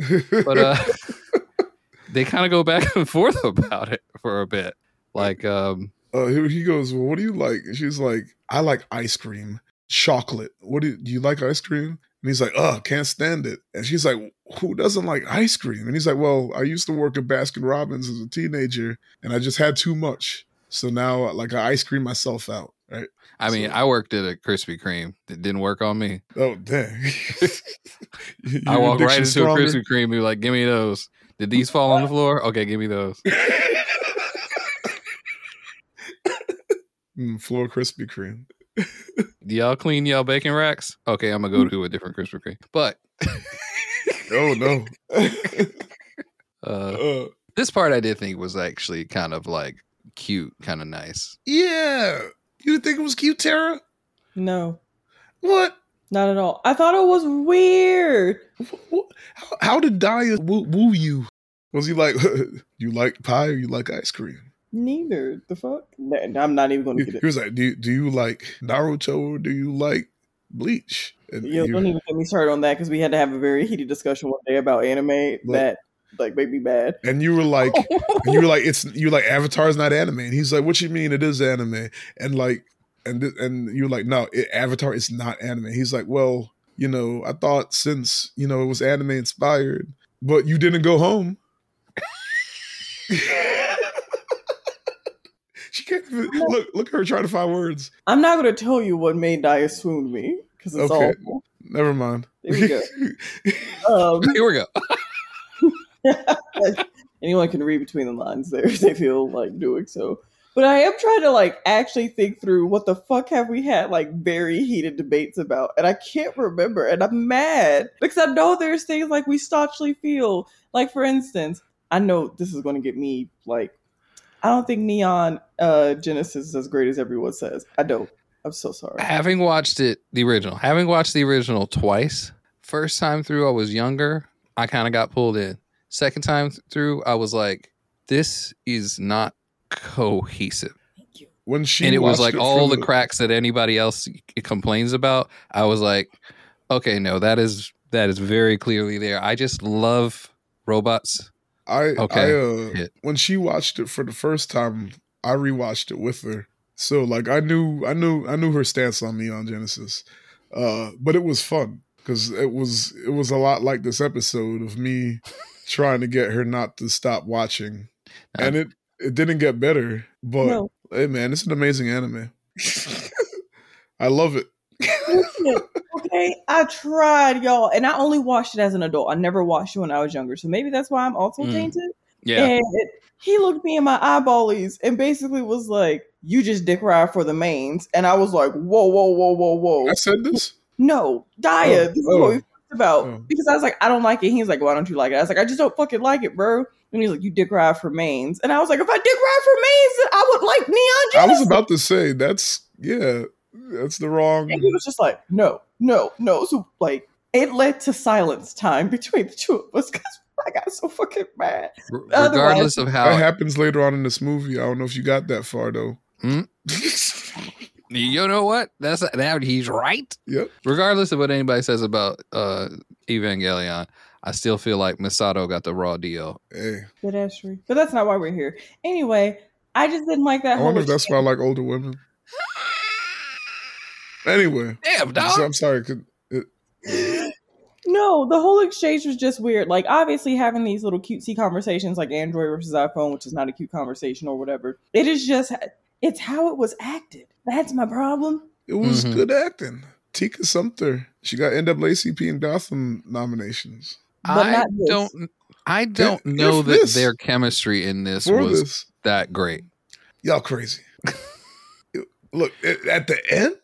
But uh they kind of go back and forth about it for a bit. Like, um, uh, he, he goes, well, what do you like? And she's like, I like ice cream, chocolate. What do you, do you like ice cream? And he's like, oh, can't stand it. And she's like, who doesn't like ice cream? And he's like, well, I used to work at Baskin Robbins as a teenager, and I just had too much. So now, like, I ice cream myself out. Right? I mean, I worked at a Krispy Kreme. It didn't work on me. Oh, dang. I your walk right into stronger? a Krispy Kreme and be like, give me those. Did these fall on the floor? Okay, give me those. mm, floor Krispy Kreme. Do y'all clean y'all bacon racks? Okay, I'm gonna go to a different Krispy Kreme. But Oh no. uh, uh, this part I did think was actually kind of like cute, kind of nice. yeah. You didn't think it was cute, Tara? No, What? not at all. I thought it was weird. How, how did Daya woo, woo you? Was he like, you like pie or you like ice cream? Neither. The fuck? Nah, I'm not even going to get it. he was like, do you, do you like Naruto or do you like Bleach? And Yo, you- don't even get me started on that because we had to have a very heated discussion one day about anime Look. that like made me bad. and you were like, and you were like, it's you were like Avatar's not anime, and he's like, what you mean it is anime? And like, and and you were like, no, it, Avatar is not anime. He's like, well, you know, I thought since you know it was anime inspired, but you didn't go home. she can't even look. Look at her trying to find words. I'm not going to tell you what made Daya swoon me because it's Okay. awful. Never mind. There we go. Um, Here we go. anyone can read between the lines there if they feel like doing so. But I am trying to like actually think through what the fuck have we had like very heated debates about, and I can't remember, and I'm mad because I know there's things like we staunchly feel. Like for instance, I know this is going to get me like, I don't think Neon uh, Genesis is as great as everyone says. I don't. I'm so sorry. having watched it, the original, having watched the original twice, first time through, I was younger. I kind of got pulled in. Second time through, I was like, this is not cohesive. when she and it was watched like all for the cracks that anybody else complains about. I was like, okay, no, that is that is very clearly there. I just love robots. I Okay. I uh, Hit. when she watched it for the first time, I rewatched it with her. So like I knew I knew I knew her stance on Neon Genesis. Uh but it was fun cuz it was it was a lot like this episode of me trying to get her not to stop watching. And it it didn't get better, but No. hey man, it's an amazing anime. I love it. Listen, okay, I tried, y'all, and I only watched it as an adult. I never watched it when I was younger, so maybe that's why I'm also Mm. tainted. Yeah, And he looked me in my eyeballies and basically was like, "You just dick ride for the mains," and I was like, "Whoa, whoa, whoa, whoa, whoa!" I said this. No, Daya, Oh, this is oh, what we talked about oh. because I was like, "I don't like it." He's like, "Why don't you like it?" I was like, "I just don't fucking like it, bro." And he's like, "You dick ride for mains," and I was like, "If I dick ride for mains, I would like Neon I was about to say that's yeah, that's the wrong And he was just like, no, no, no. So like it led to silence time between the two of us because I got so fucking mad. R- otherwise- regardless of That how happens later on in this movie. I don't know if you got that far though. Hmm? you know what that's that he's right. Yep. Regardless of what anybody says about uh Evangelion, I still feel like Misato got the raw deal. Hey, But that's true. But that's not why we're here. Anyway, I just didn't like that I whole. wonder if that's why I like older women. Anyway, Damn, I'm, dog. so- I'm sorry. Could, it, No, the whole exchange was just weird. Like, obviously, having these little cutesy conversations, like Android versus iPhone, which is not a cute conversation or whatever. It is just, it's how it was acted. That's my problem. it was Mhm. good acting. Tika Sumpter. She got NAACP and Gotham nominations But I not this. don't. I don't Yeah, know if that this- their chemistry in this was this. that great. Y'all crazy. Look at, at the end.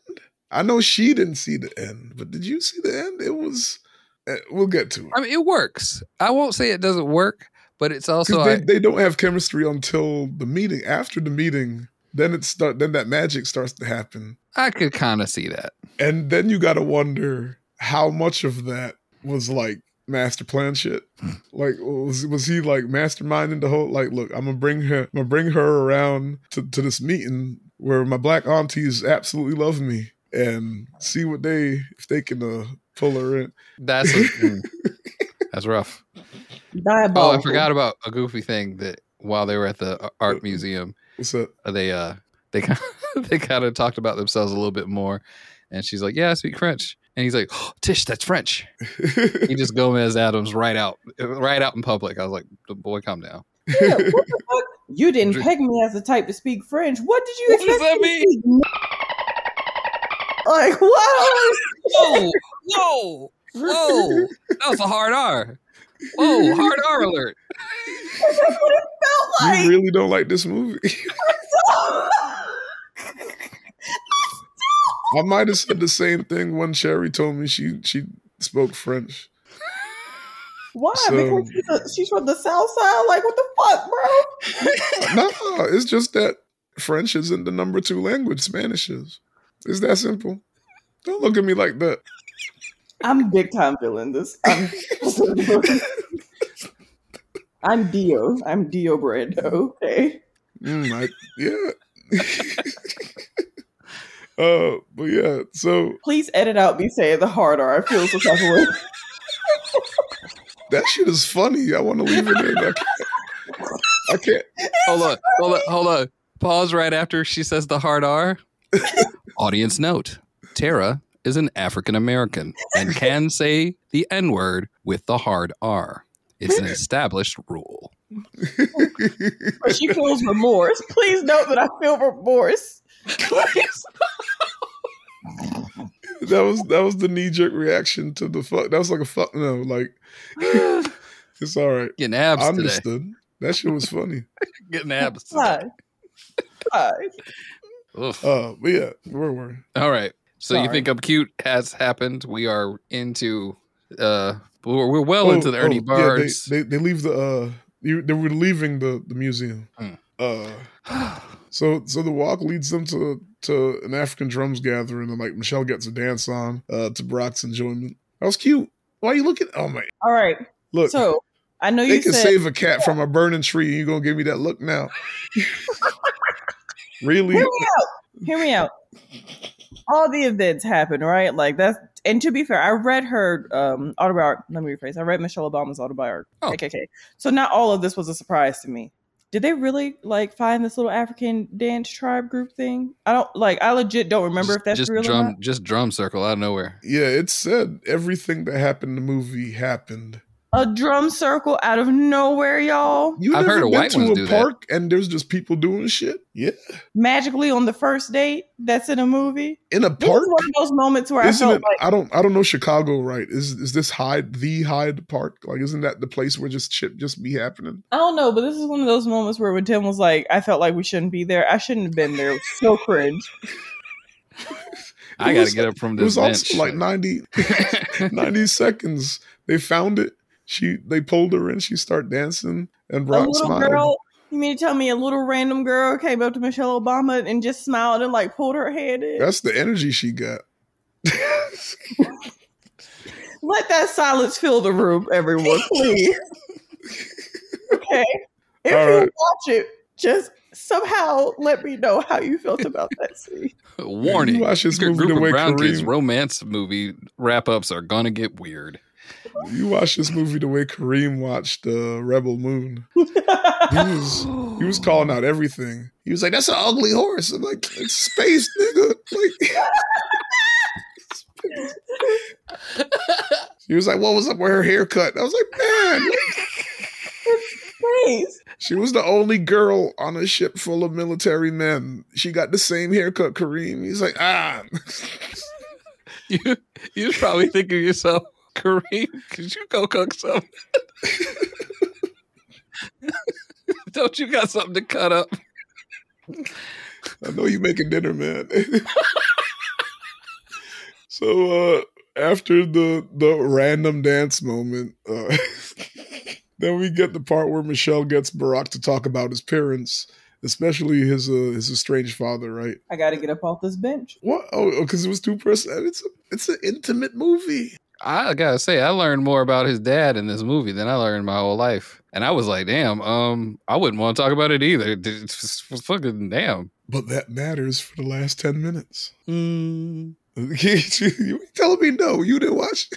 I know she didn't see the end, but did you see the end? It was. eh, We'll get to it. I mean, it works. I won't say it doesn't work, but it's also they, I, they don't have chemistry until the meeting. After the meeting, then it start. Then that magic starts to happen, I could kind of see that. and then you got to wonder how much of that was like master plan shit. Like was was he like masterminding the whole? Like, look, I'm gonna bring her. I'm gonna bring her around to to this meeting where my black aunties absolutely love me, and see what they if they can uh, pull her in. That's a, mm, that's rough. Oh, I forgot about a goofy thing that while they were at the art museum, What's that? uh, they uh they kind of, they kind of talked about themselves a little bit more, and she's like, "Yeah, I speak French," and he's like, oh, "Tish, that's French." He just Gomez Addams right out, right out in public. I was like, "Boy, calm down." Yeah, what the fuck? You didn't peg me as the type to speak French. What did you What does expect that me to speak? Like what? Whoa, whoa, whoa! That was a hard R. Whoa, hard R alert. That's what it felt like. you really don't like this movie. I might have said the same thing when Sherry told me she she spoke French. Why? So- because she's, a, she's from the South Side. Like what the fuck, bro? no, it's just that French isn't the number two language. Spanish is. It's that simple. Don't look at me like that. I'm big time feeling this. I'm, I'm Dio. I'm Dio Brando. Okay. Mm, I, yeah. uh, but yeah. So Please edit out me saying the hard R. I feel so type of way. that shit is funny. I want to leave it in. I can't. I can't. Hold on, hold on, hold on. Pause right after she says the hard R. Audience note: Tara is an African American and can say the N word with the hard R. It's an established rule. But she feels remorse. Please note that I feel remorse. Please. that was that was the knee jerk reaction to the fuck. That was like a fuck. No, like it's all right. Getting I abs today. That shit was funny. Getting abs. Today. Why? Why? Oof. Uh, but yeah, where were we? All right. So you think I'm cute has happened. We are into uh we're, we're well Oh, into the Ernie oh, Bards. Yeah, they, they they leave the uh you- they were leaving the the museum. Hmm. Uh, so so the walk leads them to to an African drums gathering, and like Michelle gets a dance on uh to Brock's enjoyment. That was cute. Why are you looking? Oh my! All right. Look, So I know they you can said save a cat from a burning tree. You gonna give me that look now? Really? Hear me out. Hear me out. All the events happen, right? Like that's and to be fair, I read her um autobiography. Let me rephrase. I read Michelle Obama's autobiography. Oh. KKK. So not all of this was a surprise to me. Did they really like find this little African dance tribe group thing? I don't like. I legit don't remember just, if that's just real or drum, not. just drum circle out of nowhere. Yeah, it said everything that happened in the movie happened. A drum circle out of nowhere, y'all. You I've never heard of been white to ones a do that. park and there's just people doing shit? Yeah. Magically on the first date, that's in a movie. In a This park? is one of those moments where Isn't I felt it like I don't I don't know Chicago right. Is is this Hyde the Hyde Park? Like isn't that the place where just shit just be happening? I don't know, but this is one of those moments where when Tim was like, I felt like we shouldn't be there. I shouldn't have been there. It was so cringe. I got to get up from this. It was this bench. also like 90, 90 seconds. They found it. She they pulled her in. She started dancing, and a little smiled. girl, you mean to tell me a little random girl came up to Michelle Obama and just smiled and like pulled her head in? That's the energy she got. Let that silence fill the room, everyone, please. okay. If All you right. watch it, just somehow let me know how you felt about that scene. Warning: You watch this Group movie the of way brown kids Kareem- romance movie wrap ups are gonna get weird. You watch this movie the way Kareem watched uh, Rebel Moon. He was he was calling out everything. He was like, "That's an ugly horse." I'm like, "It's space, nigga." Like, he was like, "What was up with her haircut?" I was like, "Man." Please. She was the only girl on a ship full of military men. She got the same haircut, Kareem. He's like, ah. you you was probably thinking to yourself, Kareem, could you go cook something? Don't you got something to cut up? I know you making dinner, man. so uh after the the random dance moment, uh then we get the part where Michelle gets Barack to talk about his parents, especially his uh, his estranged father, right? I got to get up off this bench. What? Oh, because it was two person. It's a, it's an intimate movie. I gotta say, I learned more about his dad in this movie than I learned my whole life. And I was like, damn, um, I wouldn't want to talk about it either. It's fucking damn. But that matters for the last ten minutes. Mm. you, you telling me no? You didn't watch?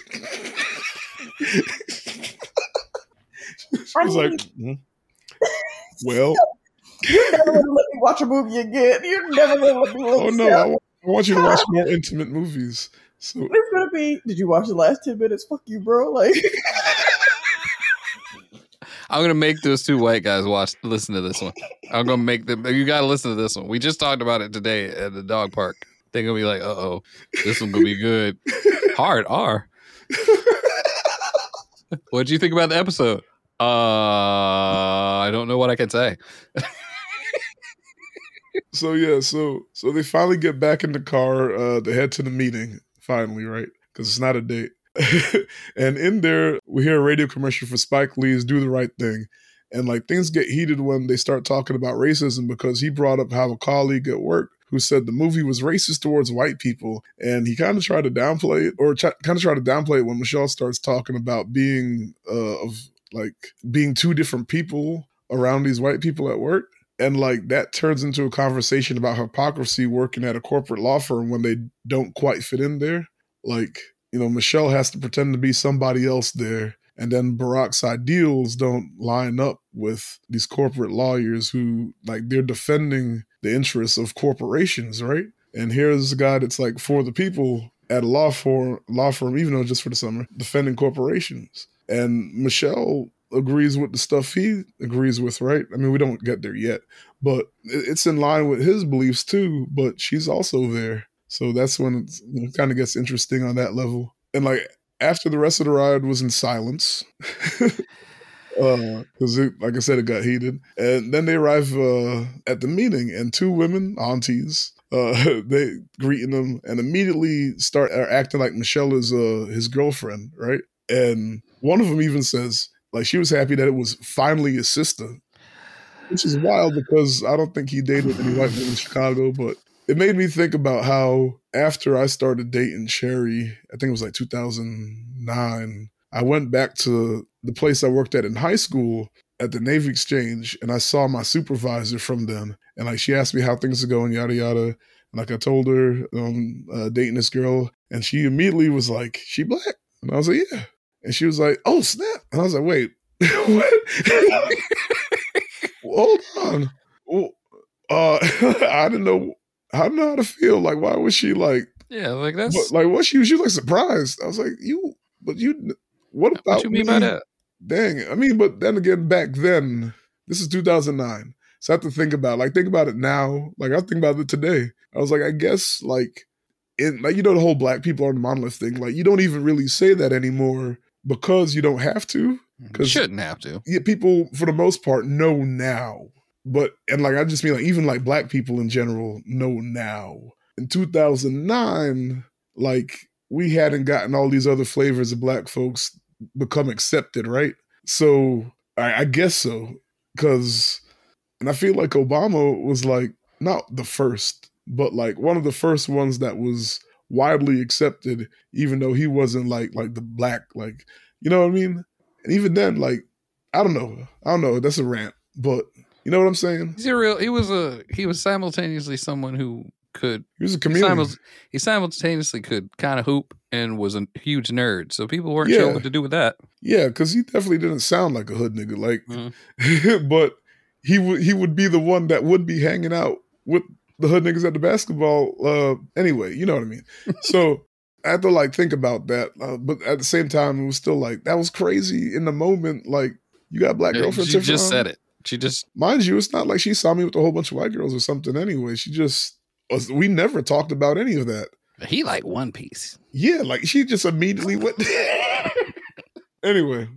she was like, "Hmm. well, You're never going to let me watch a movie again. You're never going to let me look oh no, I, wa- I want you to watch more intimate movies. So It's gonna be. Did you watch the last ten minutes? Fuck you, bro. Like, I'm gonna make those two white guys watch listen to this one. I'm gonna make them you gotta listen to this one. We just talked about it today at the dog park. They're gonna be like, uh oh, this one gonna be good. Hard R. What'd you think about the episode? Uh I don't know what I can say. so yeah, so so they finally get back in the car. Uh, they head to the meeting finally, right? Because it's not a date. and in there, we hear a radio commercial for Spike Lee's "Do the Right Thing," and like things get heated when they start talking about racism because he brought up how a colleague at work who said the movie was racist towards white people, and he kind of tried to downplay it, or ch- kind of tried to downplay it when Michelle starts talking about being uh, of like being two different people around these white people at work. And like that turns into a conversation about hypocrisy working at a corporate law firm when they don't quite fit in there. Like, you know, Michelle has to pretend to be somebody else there. And then Barack's ideals don't line up with these corporate lawyers who, like, they're defending the interests of corporations, right? And here's a guy that's like for the people at a law firm, law firm, even though just for the summer, defending corporations. And Michelle agrees with the stuff he agrees with, right? I mean, we don't get there yet, but it's in line with his beliefs too. But she's also there, so that's when know, kind of gets interesting on that level. And like after the rest of the ride was in silence, because like I said, it got heated, and then they arrive uh, at the meeting, and two women, aunties, uh, they greeting them, and immediately start uh, acting like Michelle is uh, his girlfriend, right? And one of them even says, like, she was happy that it was finally his sister, which is wild because I don't think he dated any white women in Chicago, but it made me think about how after I started dating Sherry, I think it was like 2009, I went back to the place I worked at in high school at the Navy Exchange, and I saw my supervisor from them, and like she asked me how things are going, yada yada. And like I told her, um, uh, dating this girl, and she immediately was like, "She black," and I was like, "Yeah," and she was like, "Oh snap!" And I was like, "Wait, what?" Hold on. Well, uh, I didn't know. I didn't know how to feel. Like, why was she like? Yeah, like that's But, like, what she was? She was like surprised. I was like, "You, but you, what about what you mean by that? Dang. I mean, but then again, back then, this is 2009. So I have to think about like think about it now. Like I think about it today. I was like, I guess like in like you know the whole black people are the monolith thing. Like you don't even really say that anymore because you don't have to. You 'Cause- shouldn't have to. Yeah, people for the most part know now. But and like I just mean like even like black people in general know now. In 2009, like we hadn't gotten all these other flavors of black folks become accepted, right? So I, I guess so. Cause and I feel like Obama was like not the first, but like one of the first ones that was widely accepted, even though he wasn't like like the black, like you know what I mean? And even then, like, I don't know. I don't know. That's a rant. But you know what I'm saying? He's a real. He was a. He was simultaneously someone who could. He was a He, simul- he simultaneously could kind of hoop and was a huge nerd. So people weren't Yeah. sure what to do with that. yeah, because he definitely didn't sound like a hood nigga. Like, Mhm. but he would he would be the one that would be hanging out with the hood niggas at the basketball. Uh, anyway, you know what I mean. so I had to like think about that. Uh, but at the same time, it was still like that was crazy in the moment. Like, you got black Yeah, girlfriend. she just said it. She just mind you, it's not like she saw me with a whole bunch of white girls or something. Anyway, she just was. We never talked about any of that. he like One Piece. Yeah, like she just immediately went. anyway,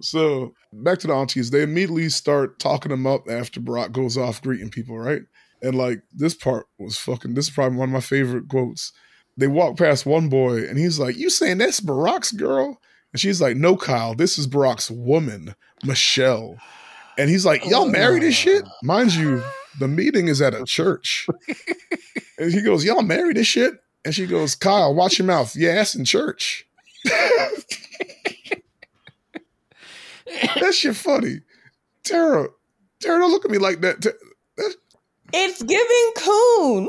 so back to the aunties. They immediately start talking them up after Brock goes off greeting people, right? And like this part was fucking. This is probably one of my favorite quotes. They walk past one boy, and he's like, "You saying that's Barack's girl?" And she's like, "No, Kyle, this is Barack's woman, Michelle." And he's like, "Y'all married this shit?" Mind you, the meeting is at a church. and he goes, "Y'all married this shit?" And she goes, Kyle, watch your mouth. Yeah, that's in church. that shit funny. Tara, Tara, don't look at me like that. Ta- It's giving coon.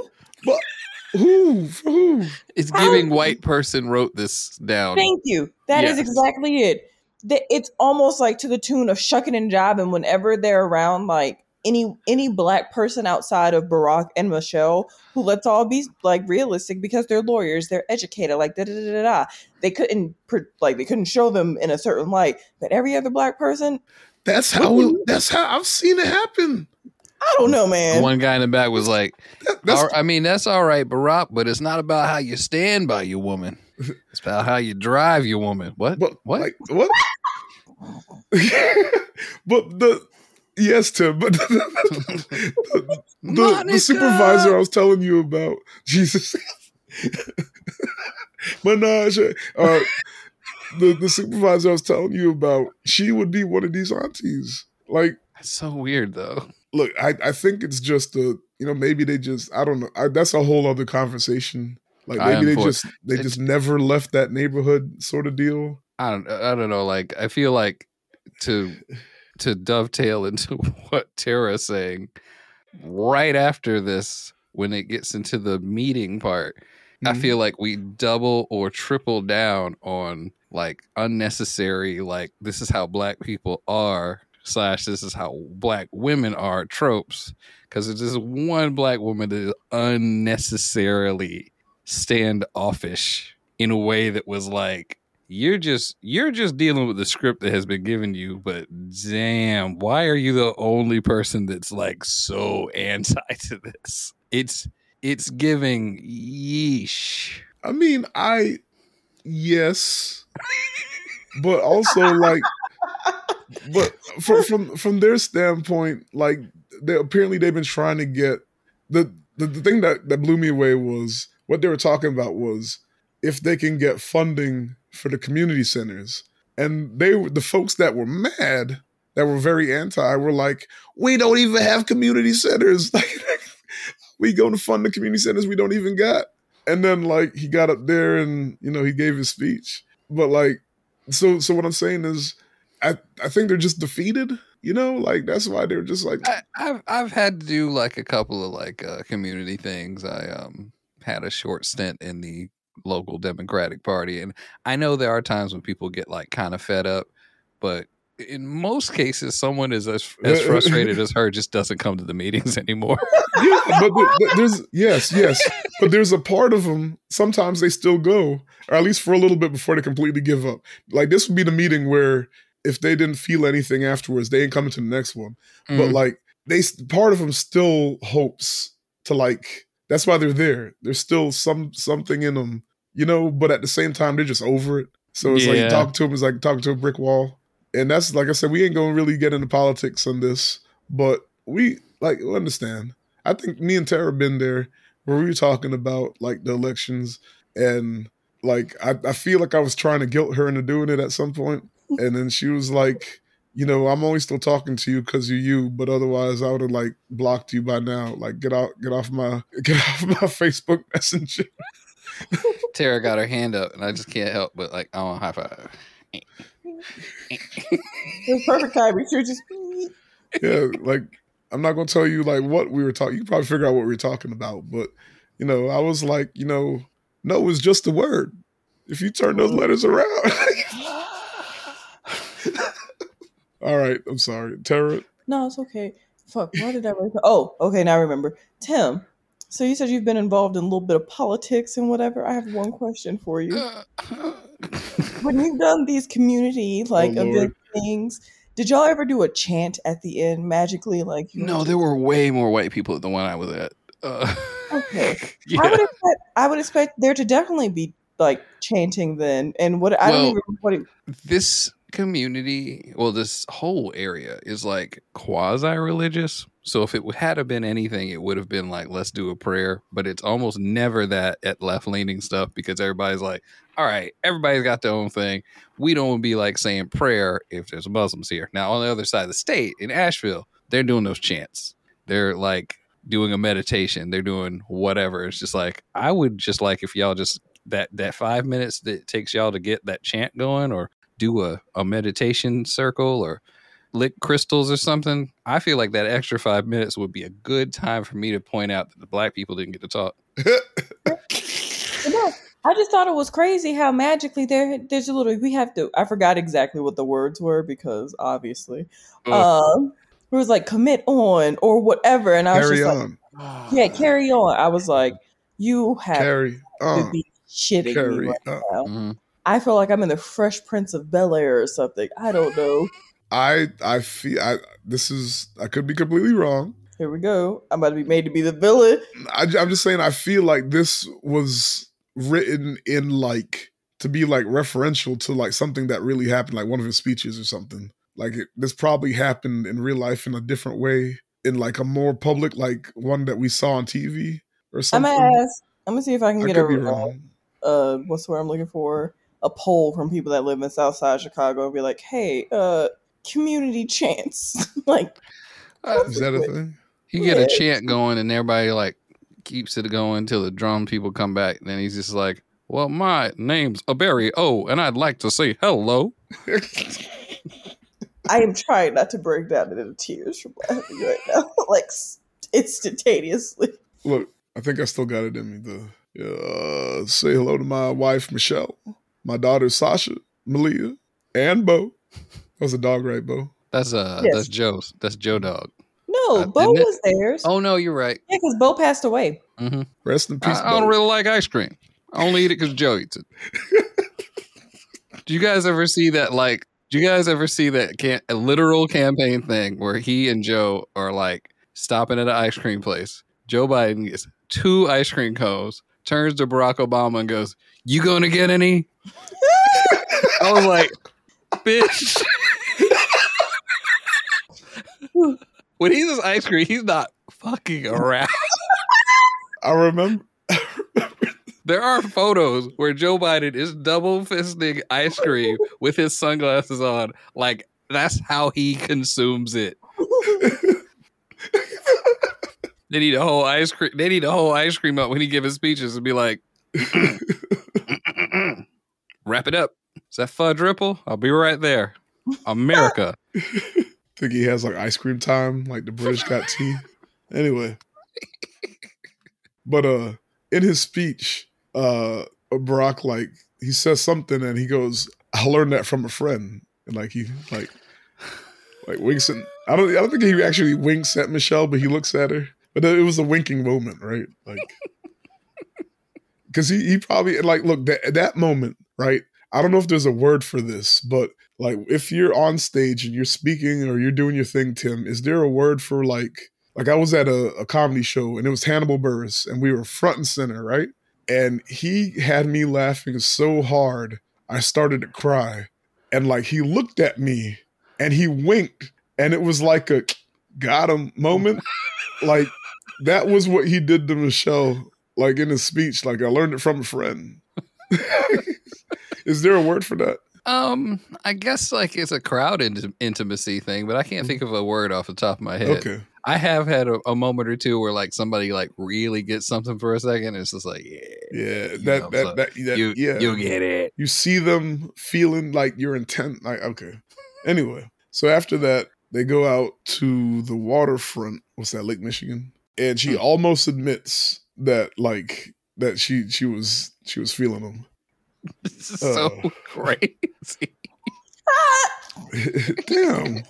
Who? For who? It's How- giving white person wrote this down. Thank you. That is Yes. exactly it. The- It's almost like to the tune of shucking and jiving whenever they're around like any any black person outside of Barack and Michelle who let's all be like realistic because they're lawyers, they're educated, like da da da da da. They couldn't like they couldn't show them in a certain light, but every other black person, That's how. It, that's how I've seen it happen. I don't know, man. One guy in the back was like, That- "All- I mean, that's all right, Barack, but it's not about how you stand by your woman. It's about how you drive your woman. What? but what? Like, what? but the yes, Tim. But the, the, the, the supervisor I was telling you about, Jesus, Menage. Uh, the the supervisor I was telling you about, she would be one of these aunties. Like, That's so weird, though. Look, I I think it's just a you know maybe they just I don't know. I, that's a whole other conversation. Like maybe they just they just never left that neighborhood sort of deal. I don't. I don't know. Like, I feel like to to dovetail into what Tara's saying. Right after this, when it gets into the meeting part, I Mhm. feel like we double or triple down on like unnecessary, like this is how black people are, slash this is how black women are tropes. Because it's just one black woman that is unnecessarily standoffish in a way that was like, you're just you're just dealing with the script that has been given you, but damn, why are you the only person that's like so anti to this? It's it's giving yeesh. I mean, I yes, but also like, but from from from their standpoint, like they apparently they've been trying to get the the, the thing that that blew me away was what they were talking about was if they can get funding for the community centers, and they the folks that were mad that were very anti were like, we don't even have community centers. We going to fund the community centers we don't even got. And then like he got up there and you know he gave his speech. But like so so what i'm saying is I I think they're just defeated. You know, like that's why they're just like I, I've I've had to do like a couple of like uh, community things. I um had a short stint in the local Democratic Party, and I know there are times when people get like kind of fed up, but in most cases, someone is as, as frustrated as her just doesn't come to the meetings anymore. yeah, but there- there's yes, yes, but there's a part of them. Sometimes they still go, or at least for a little bit before they completely give up. Like this would be the meeting where if they didn't feel anything afterwards, they ain't coming to the next one. But Mm. like they, part of them still hopes to like. That's why they're there. There's still some something in them, you know. But at the same time, they're just over it. So it's like Yeah. talking to them is like talking to a brick wall. And that's like I said, we ain't gonna really get into politics on this, but we like we understand. I think me and Tara been there where we were talking about like the elections and like I, I feel like I was trying to guilt her into doing it at some point, and then she was like, you know, I'm only still talking to you because you're you, but otherwise I would have like blocked you by now. Like get out, get off my get off my Facebook Messenger. Tara got her hand up, and I just can't help but like I want high five. It was perfect timing. She was just. yeah, like I'm not gonna tell you like what we were talking. You can probably figure out what we were talking about, but you know, I was like, you know, no is just a word. If you turn those mm-hmm. letters around. All right, I'm sorry, Tara. No, it's okay. Fuck, why did I write? Oh, okay, now I remember. Tim, so you said you've been involved in a little bit of politics and whatever. I have one question for you. When you've done these community like Oh, event things, did y'all ever do a chant at the end magically? Like you no, there were way more white people at the one I was at. Uh, Okay. yeah. I would expect I would expect there to definitely be like chanting then. And what I Well- don't even what it, this community, well, this whole area is like quasi religious. So if it had been anything, it would have been like, let's do a prayer. But it's almost never that at left leaning stuff because everybody's like, all right, everybody's got their own thing. We don't be like saying prayer if there's Muslims here. Now, on the other side of the state in Asheville, they're doing those chants. They're like doing a meditation. They're doing whatever. It's just like, I would just like if y'all just that that five minutes that it takes y'all to get that chant going or do a, a meditation circle or lick crystals or something, I feel like that extra five minutes would be a good time for me to point out that the black people didn't get to talk. No, I just thought it was crazy how magically there there's a little we have to I forgot exactly what the words were because obviously. Ugh. Um it was like commit on or whatever and I was Carry just like yeah, carry on. I was like, you have carry to on, be shitting me carry right on. now. Mhm. I feel like I'm in the Fresh Prince of Bel Air or something. I don't know. I I feel I this is I could be completely wrong. Here we go. I'm about to be made to be the villain. I, am just saying I feel like this was written in like to be like referential to like something that really happened, like one of his speeches or something. Like it, this probably happened in real life in a different way, in like a more public, like one that we saw on TV or something. I'm gonna ask. I'm gonna see if I can I get could be a wrong. uh, what's the word I'm looking for? A poll from people that live in Southside Chicago and be like, hey, uh, community chants. like, Uh, Is that a thing? you get a chant going and everybody like keeps it going until the drum people come back. And then he's just like, well, my name's A Aberry O, and I'd like to say hello. I am trying not to break down into tears from laughing right now, like instantaneously. Look, I think I still got it in me. The uh, say hello to my wife Michelle, my daughter Sasha, Malia, and Bo. That was a dog, right, Bo? That's uh, Yes. that's Joe's. That's Joe Dog. No, Uh, Bo didn't it- was theirs. Oh no, you're right. Yeah, because Bo passed away. hmm Rest in peace, I, I don't really like ice cream. I only eat it because Joe eats it. do you guys ever see that? Like, do you guys ever see that can a literal campaign thing where he and Joe are like stopping at an ice cream place? Joe Biden gets two ice cream cones, turns to Barack Obama and goes, "You gonna get any?" I was like, "Bitch." when he says ice cream, he's not fucking around. I remember. There are photos where Joe Biden is double fisting ice cream with his sunglasses on. Like that's how he consumes it. They need a whole ice cream. They need a whole ice cream up when he give his speeches and be like, "Wrap it up." Is that fudge ripple? I'll be right there. America. think he has like ice cream time, like the British got tea. Anyway. But uh in his speech, uh Barack like he says something and he goes, I learned that from a friend. And like he like like winks and I don't I don't think he actually winks at Michelle, but he looks at her. But it was a winking moment, right? Like because he, he probably like look that that moment, right? I don't know if there's a word for this, but like if you're on stage and you're speaking or you're doing your thing, Tim, is there a word for like like I was at a, a comedy show and it was Hannibal Buress and we were front and center, right? And he had me laughing so hard I started to cry. And like he looked at me and he winked and it was like a got him moment. like that was what he did to Michelle, like in his speech. Like I learned it from a friend. Is there a word for that? Um, I guess like it's a crowd int- intimacy thing, but I can't think of a word off the top of my head. Okay. I have had a, a moment or two where like somebody like really gets something for a second. And it's just like, yeah, Yeah. That know, that, so that, that you yeah. you get it. you see them feeling like you're intent like okay anyway so after that they go out to the waterfront what's that lake michigan and she almost admits that like that she she was she was feeling them This is so Uh. crazy. damn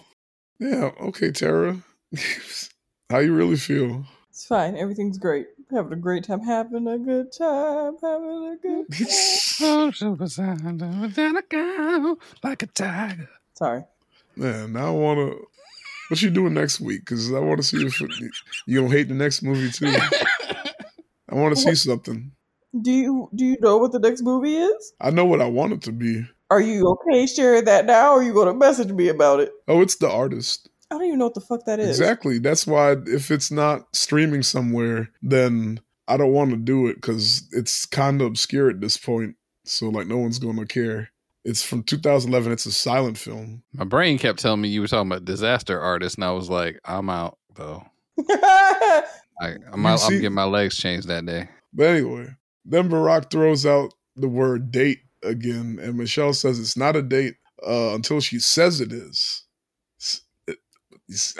yeah okay terra how you really feel It's fine. Everything's great. Having a great time. Having a good time. Having a good time. Oh, super sound, down I go like a tiger. Sorry. man now i want to what you doing next week because i want to see if you gonna hate the next movie too i want to see something Do you do you know what the next movie is? i know what i want it to be Are you okay sharing that now, or are you gonna message me about it? oh it's the artist I don't even know what the fuck that is. Exactly. That's why if it's not streaming somewhere, then I don't want to do it because it's kind of obscure at this point. So like no one's going to care. It's from 2011. It's a silent film. My brain kept telling me you were talking about disaster artist, and I was like, I'm out though. I, I'm, You out, see- I'm getting my legs changed that day. But anyway, then Barack throws out the word date again, and Michelle says it's not a date uh, until she says it is. S- it- it's-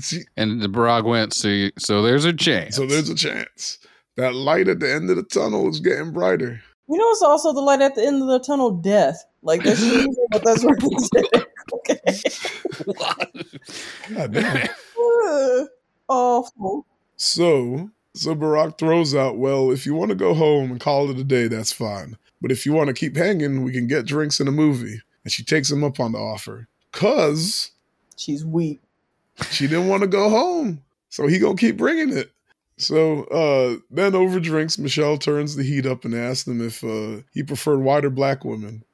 see, And the Barack went, so, you- so there's a chance. so there's a chance. That light at the end of the tunnel is getting brighter. You know, it's also the light at the end of the tunnel. Death. Like that's usually what that's represented. Okay. God damn. Uh, Awful. So, so Barack throws out, well, if you want to go home and call it a day, that's fine. But if you want to keep hanging, we can get drinks and a movie. And she takes him up on the offer. Cause She's weak. she didn't want to go home. So he gonna keep bringing it. So uh then over drinks, Michelle turns the heat up and asks him if uh he preferred white or black women.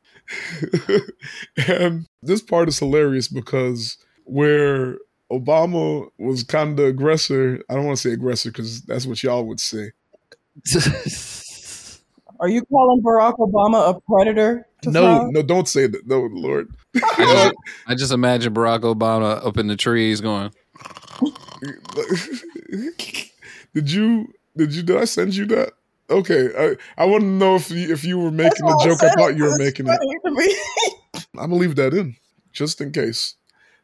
and this part is hilarious because where Obama was kind of the aggressor, I don't want to say aggressor because that's what y'all would say. Are you calling Barack Obama a predator? To No, fry? no, don't say that. No, Lord. I just, I just imagine Barack Obama up in the trees going, did you did you did I send you that? Okay, I I want to know if you, if you were making the That's all joke. I it thought you were making it. funny to me. I'm gonna leave that in just in case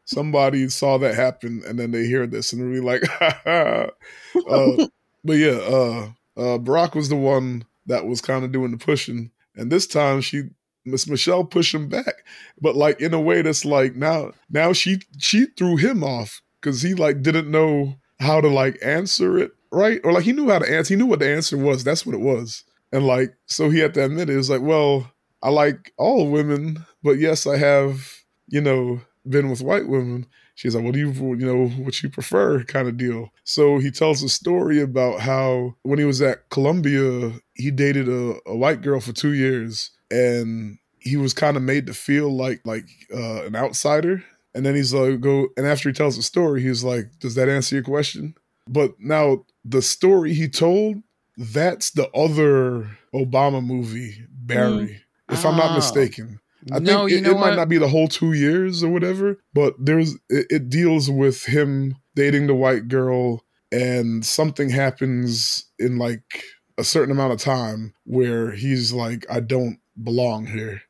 somebody saw that happen and then they hear this and they're like, uh, but yeah, uh, uh, Barack was the one that was kind of doing the pushing, and this time she Miss Michelle pushed him back, but like in a way that's like now now she she threw him off because he like didn't know how to like answer it right? Or like he knew how to answer he knew what the answer was that's what it was. And like so he had to admit it, it was like well I like all women but yes I have you know been with white women. She's like what do you you know what you prefer kind of deal. So he tells a story about how when he was at Columbia he dated a, a white girl for two years and he was kind of made to feel like like uh, an outsider. And then he's like go and after he tells the story he's like does that answer your question but now the story he told that's the other obama movie barry if i'm not Oh. mistaken I no, think it, it might not be the whole two years or whatever, but there's it, it deals with him dating the white girl, and something happens in like a certain amount of time where he's like, I don't belong here.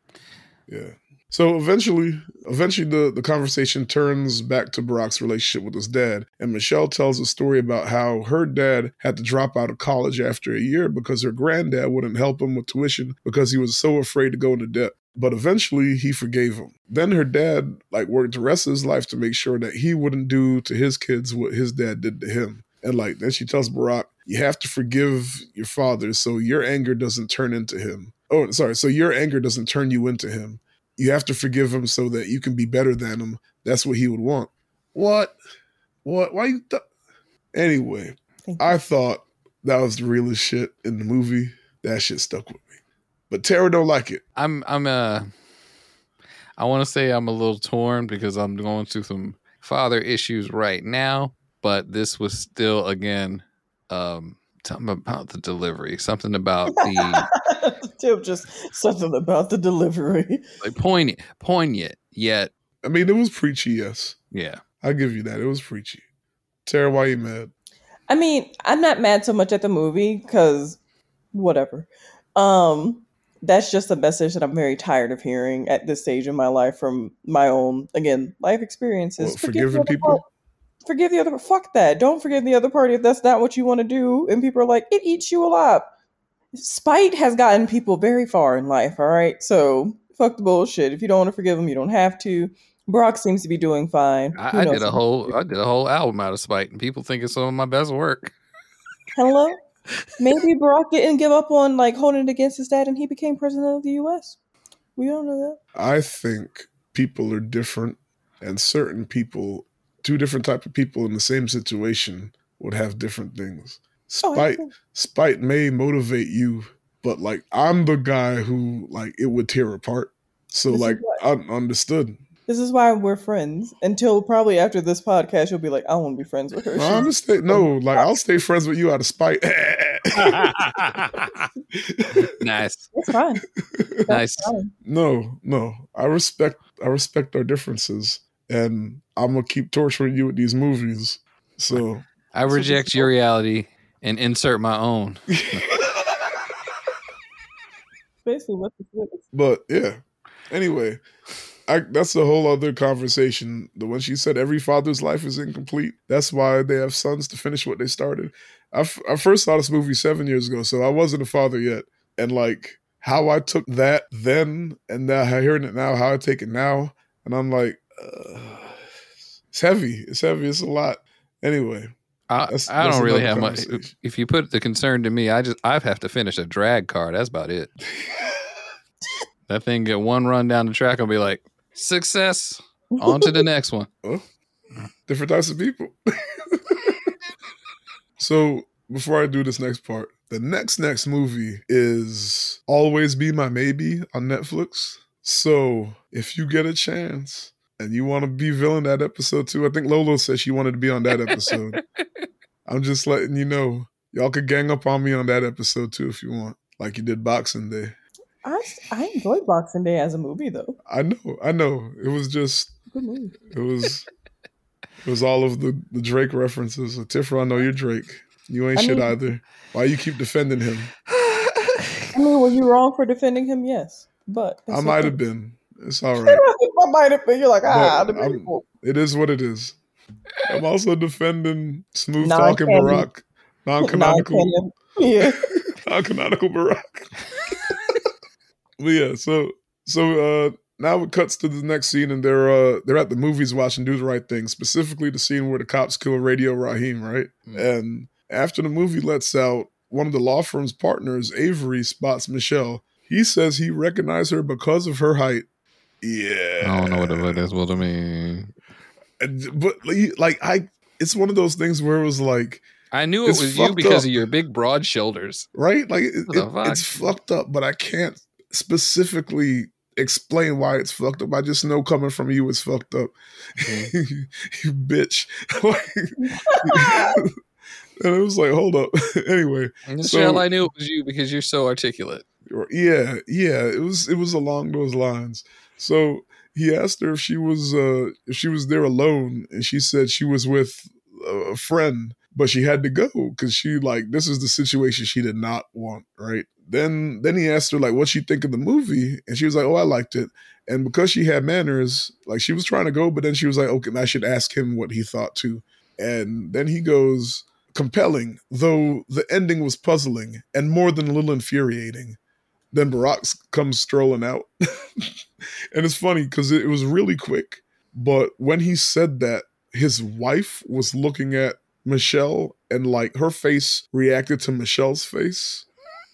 Yeah. So eventually, eventually the, the conversation turns back to Barack's relationship with his dad. And Michelle tells a story about how her dad had to drop out of college after a year because her granddad wouldn't help him with tuition because he was so afraid to go into debt. But eventually he forgave him. Then her dad like worked the rest of his life to make sure that he wouldn't do to his kids what his dad did to him. And like then she tells Barack, you have to forgive your father so your anger doesn't turn into him. Oh, sorry. So your anger doesn't turn you into him you have to forgive him so that you can be better than him. That's what he would want. What? What? Why you? Th- anyway, I thought that was the realest shit in the movie. That shit stuck with me. But Terra don't like it. I'm I'm uh I want to say I'm a little torn because I'm going through some father issues right now, but this was still again um something about the delivery, something about the Tim just something about the delivery. like poignant, poignant. Yet, I mean, it was preachy. Yes, yeah, I'll give you that. It was preachy. Terra, why you mad? I mean, I'm not mad so much at the movie because whatever. Um, that's just a message that I'm very tired of hearing at this stage in my life from my own again life experiences. What, forgiving people forgive the other fuck that. Don't forgive the other party if that's not what you want to do. And people are like it eats you alive spite has gotten people very far in life all right? So fuck the bullshit. If you don't want to forgive them you don't have to. Barack seems to be doing fine. I, I did a whole i did a whole album out of spite and people think it's some of my best work. Hello? Maybe barack didn't give up on like holding it against his dad and he became president of the us we don't know that. I think people are different and certain people two different type of people in the same situation would have different things. Oh, spite oh, spite may motivate you, but like I'm the guy who like it would tear apart. So this like I understood. This is why we're friends. Until probably after this podcast, you'll be like, I won't be friends with her. No, I'm stay, no, like I'll stay friends with you out of spite. nice. That's fine. That's nice. Fine. No, no. I respect I respect our differences and I'm gonna keep torturing you with these movies. So I reject your reality and insert my own. Basically, what this is. But yeah. Anyway, I, that's a whole other conversation. The one she said every father's life is incomplete, that's why they have sons to finish what they started. I, f- I first saw this movie seven years ago, so I wasn't a father yet, and like how I took that then and now hearing it now, how I take it now, and I'm like, uh, it's heavy. It's heavy. It's a lot. Anyway, I, that's, I that's don't really have much. If you put the concern to me, I just I have to finish a drag car. That's about it. that thing get one run down the track, I'll be like, success. On to the next one. Different types of people. so before I do this next part, the next next movie is Always Be My Maybe on Netflix. So if you get a chance, and you want to be villain that episode too. I think Lolo said she wanted to be on that episode. I'm just letting you know. Y'all could gang up on me on that episode too if you want, like you did Boxing Day. I I enjoyed Boxing Day as a movie though. I know, I know. It was just good movie. it was it was all of the the Drake references. So, Tifra, I know you're Drake. You ain't I shit mean, either. Why you keep defending him? I mean, were you wrong for defending him? Yes, but I might have been. It's all right. I might have been. You're like, ah, it is what it is. I'm also defending smooth talking Barack, non-canonical. Yeah, non-canonical Barack. but yeah, so so uh now it cuts to the next scene, and they're uh they're at the movies watching Do the Right Thing, specifically the scene where the cops kill Radio Raheem, right? Mm. And after the movie lets out, one of the law firm's partners, Avery, spots Michelle. He says he recognized her because of her height yeah. I don't know what the fuck that is. What I mean. But like I, it's one of those things where it was like. I knew it was you because up. of your big broad shoulders. Right? Like it, it, it's fucked up, but I can't specifically explain why it's fucked up. I just know coming from you it's fucked up. Mm-hmm. you bitch. and it was like, hold up. anyway. Michelle, so, I knew it was you because you're so articulate. Yeah, yeah. It was it was along those lines. So he asked her if she was uh, if she was there alone, and she said she was with a friend. but she had to go because she like this is the situation she did not want, right? Then then he asked her like what she think of the movie, and she was like, "Oh, I liked it." And because she had manners, like she was trying to go, but then she was like, "Okay, I should ask him what he thought too." And then he goes, "Compelling, though the ending was puzzling and more than a little infuriating." Then Barack comes strolling out, and it's funny because it was really quick. But when he said that, his wife was looking at Michelle and like her face reacted to Michelle's face.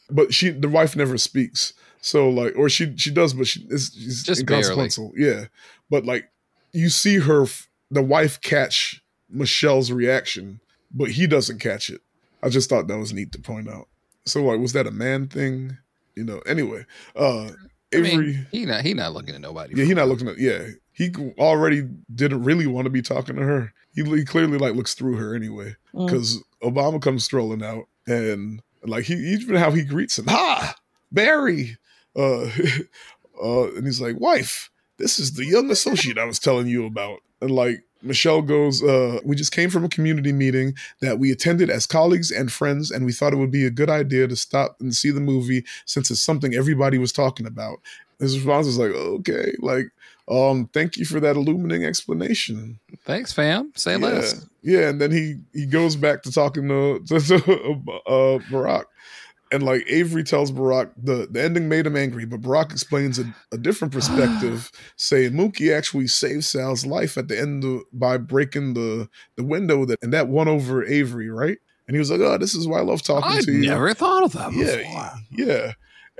But she the wife never speaks. So like or she she does but she it's, it's Just inconsequential. Yeah. But like you see her the wife catch Michelle's reaction, but he doesn't catch it. I just thought that was neat to point out. So like was that a man thing? You know, anyway. Uh I Avery mean, he not he not looking at nobody. yeah, he not looking at. Yeah, he already didn't really want to be talking to her. He, he clearly like looks through her anyway Mm. because Obama comes strolling out and like he even how he greets him. Ha, Barry. Uh, uh, and he's like, wife, this is the young associate I was telling you about. And like Michelle goes, uh, we just came from a community meeting that we attended as colleagues and friends, and we thought it would be a good idea to stop and see the movie since it's something everybody was talking about. His response is like, okay, like, um, thank you for that illuminating explanation. Thanks, fam. Say yeah. less. Yeah, and then he he goes back to talking to, to, to uh, Barack. And like Avery tells Barack, the, the ending made him angry, but Barack explains a, a different perspective, saying Mookie actually saved Sal's life at the end of, by breaking the, the window that and that won over Avery, right? And he was like, "Oh, this is why I love talking I to you." never thought of that before. yeah, yeah.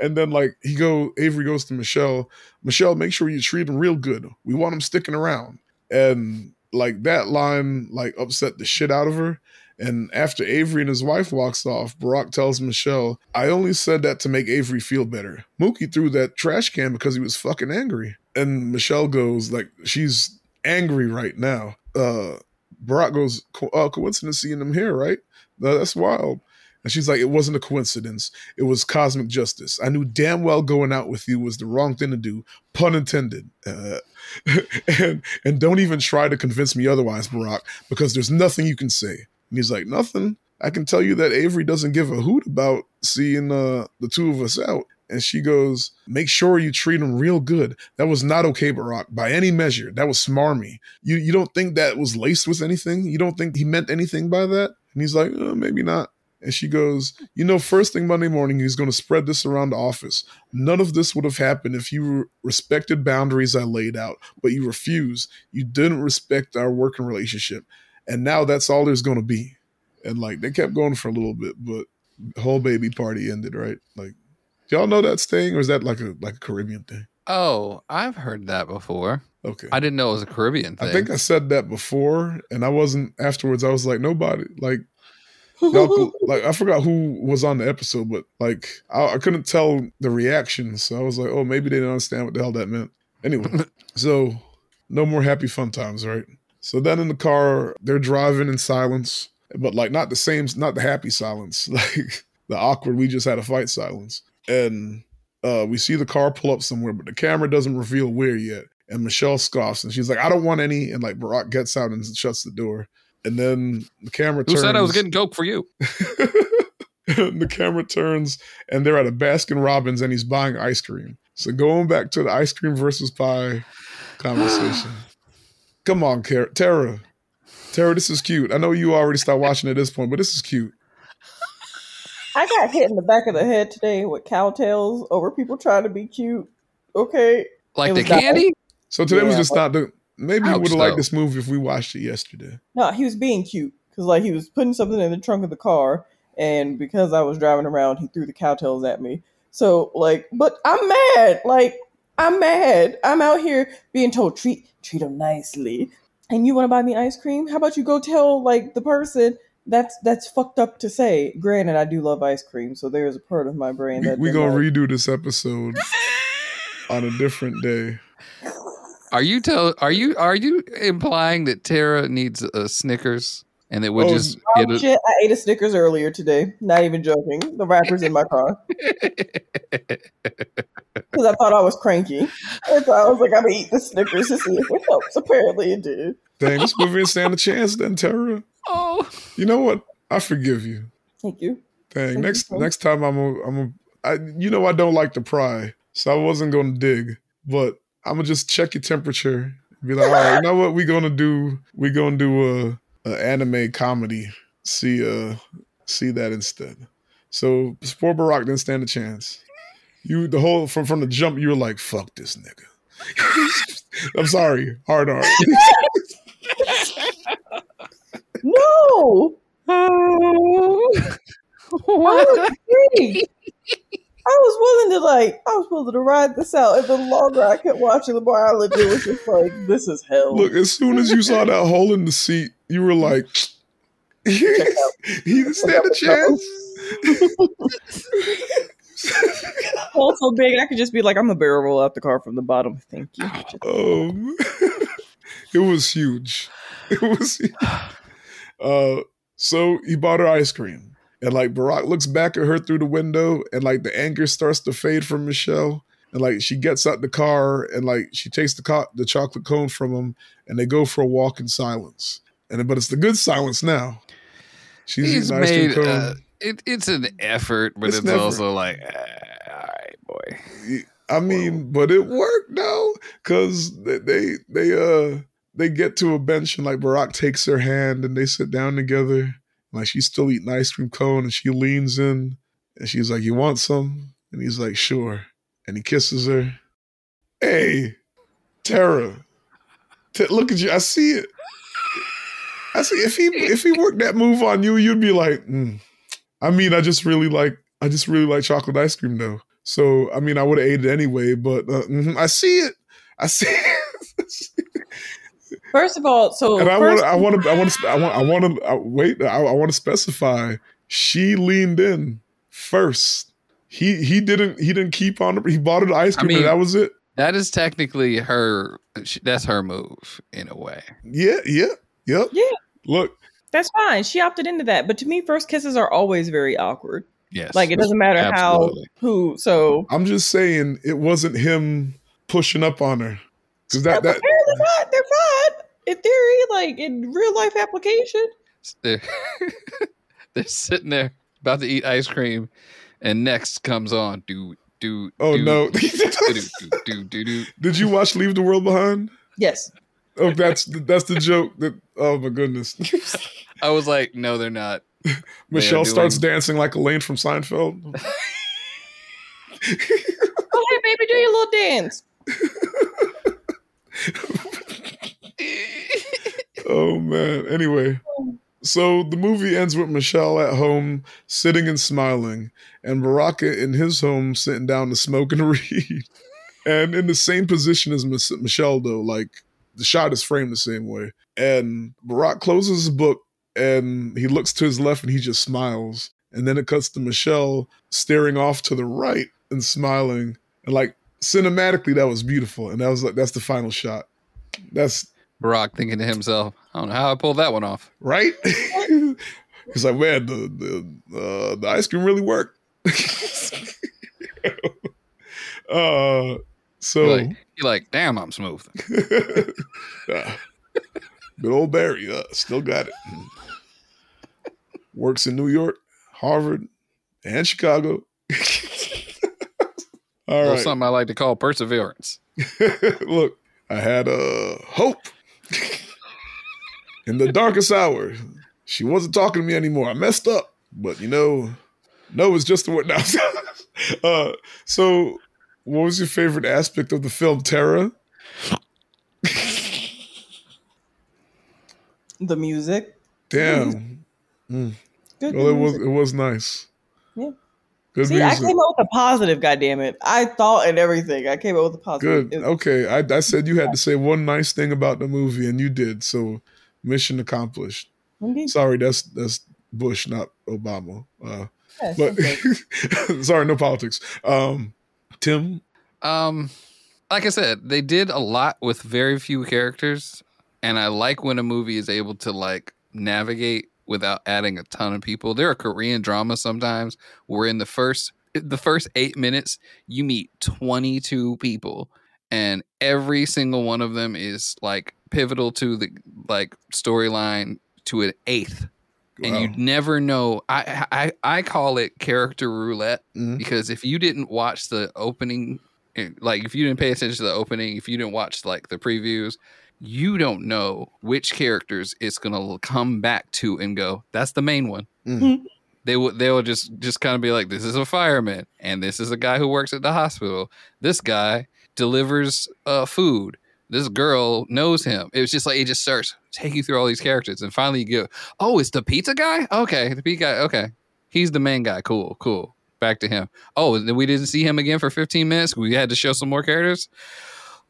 And then like he go, Avery goes to Michelle. Michelle, make sure you treat him real good. We want him sticking around. And like that line like upset the shit out of her. And after Avery and his wife walks off, Barack tells Michelle, I only said that to make Avery feel better. Mookie threw that trash can because he was fucking angry. And Michelle goes, like, she's angry right now. Uh Barack goes, Co- uh, coincidence seeing him here, right? No, that's wild. And she's like, it wasn't a coincidence. It was cosmic justice. I knew damn well going out with you was the wrong thing to do, pun intended. Uh, and and don't even try to convince me otherwise, Barack, because there's nothing you can say. And he's like, nothing. I can tell you that Avery doesn't give a hoot about seeing uh, the two of us out. And she goes, make sure you treat him real good. That was not okay, Barack, by any measure. That was smarmy. You you don't think that was laced with anything? You don't think he meant anything by that? And he's like, uh, maybe not. And she goes, You know, first thing Monday morning, he's going to spread this around the office. None of this would have happened if you respected boundaries I laid out, but you refused. You didn't respect our working relationship. And now that's all there's going to be. And like, they kept going for a little bit, but whole baby party ended, right? Like, do y'all know that saying, or is that like a like a Caribbean thing? Oh, I've heard that before. Okay. I didn't know it was a Caribbean thing. I think I said that before, and I wasn't afterwards. I was like, nobody, like, y'all, like I forgot who was on the episode, but like I, I couldn't tell the reaction, so I was like, oh, maybe they didn't understand what the hell that meant. Anyway, so no more happy fun times, right? So then in the car, they're driving in silence, but like not the same, not the happy silence, like the awkward. We just had a fight silence, and uh, we see the car pull up somewhere, but the camera doesn't reveal where yet. And Michelle scoffs, and she's like, "I don't want any." And like Barack gets out and shuts the door. And then the camera Who turns. said I was getting coke for you? the camera turns and they're at a Baskin Robbins and he's buying ice cream. So going back to the ice cream versus pie conversation. Come on, Car- Terra. Terra, this is cute. I know you already stopped watching at this point, but this is cute. I got hit in the back of the head today with Cow Tales over people trying to be cute. Okay. Like the was that- candy? So today was Yeah, just not the. Maybe you would have liked this movie if we watched it yesterday. No, he was being cute because like he was putting something in the trunk of the car, and because I was driving around, he threw the Cow Tales at me. So like, but I'm mad. Like I'm mad. I'm out here being told treat treat them nicely, and you want to buy me ice cream? How about you go tell like the person that's that's fucked up to say. Granted, I do love ice cream, so there is a part of my brain that we did gonna not- redo this episode on a different day. Are you tell are you are you implying that Terra needs a Snickers and that we'll Oh, just Oh, get a, shit, I ate a Snickers earlier today. Not even joking. The wrapper's in my car because I thought I was cranky. And so I was like, I'm gonna eat the Snickers to see if it helps. Apparently, it did. Dang, this movie didn't stand a chance then, Terra. Oh You know what? I forgive you. Thank you. Dang. Thank next you. next time I'm a I'm a I you know I don't like to pry, so I wasn't gonna dig, but I'm gonna just check your temperature. Be like, all right, you know what? We're gonna do? We're gonna do a, a anime comedy. See uh see that instead. So poor Barack didn't stand a chance. You the whole from from the jump, you were like, fuck this nigga. I'm sorry, hard art. No. I was intrigued. I was willing to like, I was willing to ride this out, and the longer I kept watching, the more I legit was just like, "This is hell." Look, as soon as you saw that hole in the seat, you were like, he didn't stand a chance. Hole so big, I could just be like, "I'm a barrel roll out the car from the bottom." Thank you. Um, it was huge. It was. Huge. Uh, so he bought her ice cream, and like Barack looks back at her through the window, and like the anger starts to fade from Michelle, and like she gets out the car, and like she takes the co- the chocolate cone from him, and they go for a walk in silence. And but it's the good silence now. She's He's eating ice cream made cone. uh, it, it's an effort, but It's it's, also like, uh, all right, boy. I mean, but it worked though, because they, they they uh they get to a bench and like Barack takes her hand and they sit down together. Like she's still eating ice cream cone and she leans in and she's like, "You want some?" And he's like, "Sure." And he kisses her. Hey, Terra, T- look at you! I see it. I see. If he if he worked that move on you, you'd be like, mm. I mean, I just really like I just really like chocolate ice cream though. So I mean, I would have ate it anyway. But uh, mhm, I see it. I see. It. First of all, so and I want. first, I want to. I want to. I want. I want to. Uh, wait. I, I want to specify. She leaned in first. He he didn't. He didn't keep on. He bought her the ice I cream. mean- and that was it. That is technically her. That's her move in a way. Yeah. Yeah. Yep. Yeah. Look. that's fine. She opted into that, but to me, first kisses are always very awkward. Yes. Like it doesn't matter Absolutely. how who. So I'm just saying it wasn't him pushing up on her. Because that that apparently not. They're fine in theory. Like in real life application. They're, they're sitting there about to eat ice cream, and next comes on. Do do. Oh do, no! Do do do do do. do. Did you watch Leave the World Behind? Yes. Oh, that's that's the joke. That oh my goodness. I was like, no, they're not. Michelle doing- starts dancing like Elaine from Seinfeld. Oh hey baby, do your little dance. Oh man. Anyway, so the movie ends with Michelle at home sitting and smiling, and Baraka in his home sitting down to smoke and read, and in the same position as Michelle though. Like the shot is framed the same way, and Barack closes his book and he looks to his left and he just smiles, and then it cuts to Michelle staring off to the right and smiling, and like cinematically that was beautiful, and that was like that's the final shot. That's Barack thinking to himself, I don't know how I pulled that one off. right? He's like, man, the the uh, the ice cream really worked. uh, so You're like, you're like, damn, I'm smooth. uh, but old Barry uh, still got it. Works in New York, Harvard, and Chicago. All right. something I like to call perseverance. Look, I had uh, hope in the darkest hour. She wasn't talking to me anymore. I messed up, but you know, no is just the word. No. uh, so, what was your favorite aspect of the film, Terra? The music. Damn. Good. Well, it was it was nice. Yeah. Good See, I came up with a positive. God damn it! I thought and everything. I came up with a positive. Good. Okay. I, I said you had to say one nice thing about the movie, and you did. So, mission accomplished. Indeed. Sorry, that's that's Bush, not Obama. Uh, Yes, but okay. sorry, no politics. Um, Tim, Um, like I said, they did a lot with very few characters, and I like when a movie is able to like navigate without adding a ton of people. There are Korean dramas sometimes where in the first the first eight minutes you meet twenty two people, and every single one of them is like pivotal to the like storyline to an eighth and you Wow. never know. I, I I call it character roulette Mhm. because if you didn't watch the opening, eh, like if you didn't pay attention to the opening, if you didn't watch like the previews, you don't know which characters it's gonna come back to and go. That's the main one. Mhm. They will they will just just kind of be like, this is a fireman, and this is a guy who works at the hospital. This guy delivers uh, food. This girl knows him. It was just like it just starts taking you through all these characters, and finally you go, oh, it's the pizza guy. Okay, the pizza guy. Okay, he's the main guy. Cool, cool. Back to him. Oh, then we didn't see him again for 15 minutes. We had to show some more characters.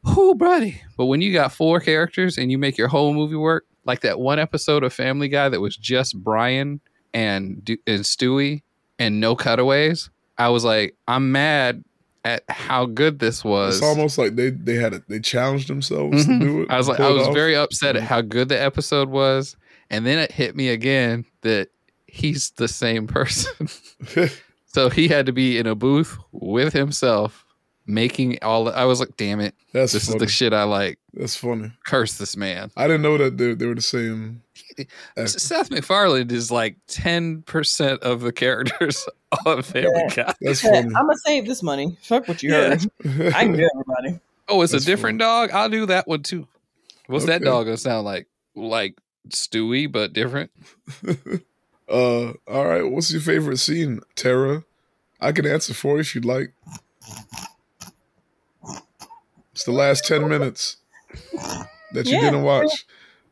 Whoo, buddy. But when you got four characters and you make your whole movie work, like that one episode of Family Guy that was just Brian and and Stewie and no cutaways, I was like, I'm mad at how good this was. It's almost like they they had it. They challenged themselves Mhm. to do it. I was like, I was off. very upset at how good the episode was, and then it hit me again that he's the same person. so he had to be in a booth with himself making all. I was like, damn it, That's this funny. is the shit I like. That's funny. Curse this man. I didn't know that they, they were the same. actor. Seth MacFarlane is like ten percent of the characters on Family Guy. That's I'm gonna save this money. Fuck what you Yeah. heard. I can do everybody. Oh, it's That's a different dog. I'll do that one too. What's that dog gonna sound like? Like Stewie, but different. uh, all right. What's your favorite scene, Terra? I can answer for you if you'd like. It's the last ten minutes that you Yeah. didn't watch.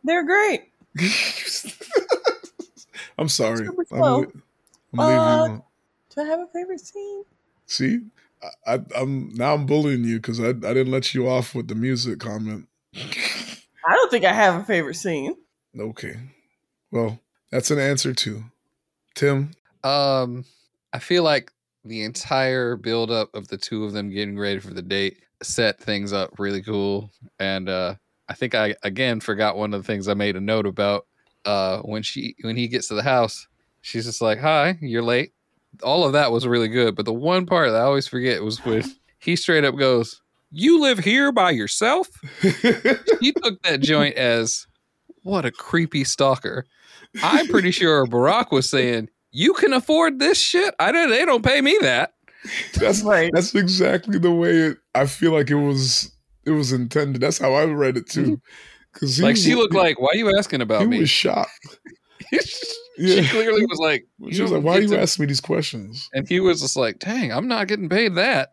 They're great. I'm sorry. I'm, I'm leaving you Uh, alone. Do I have a favorite scene? See, I, I, I'm now I'm bullying you because I, I didn't let you off with the music comment. I don't think I have a favorite scene. Okay, well that's an answer too. Tim, Um, I feel like the entire buildup of the two of them getting ready for the date set things up really cool. And uh, I think I again forgot one of the things I made a note about. Uh, when she when he gets to the house, she's just like, "Hi, you're late." All of that was really good, but the one part that I always forget was when he straight up goes, "You live here by yourself." he took that joint as what a creepy stalker. I'm pretty sure Barack was saying, "You can afford this shit. I don't. They don't pay me that." that's Right. that's exactly the way it. I feel like it was it was intended. That's how I read it too. Mm-hmm. Because Like she looked like, "Why are you asking he about me?" was shocked. she Yeah. clearly was like, She was "You like, "Why are you to-" asking me these questions?" And he was just like, "Dang, I'm not getting paid that."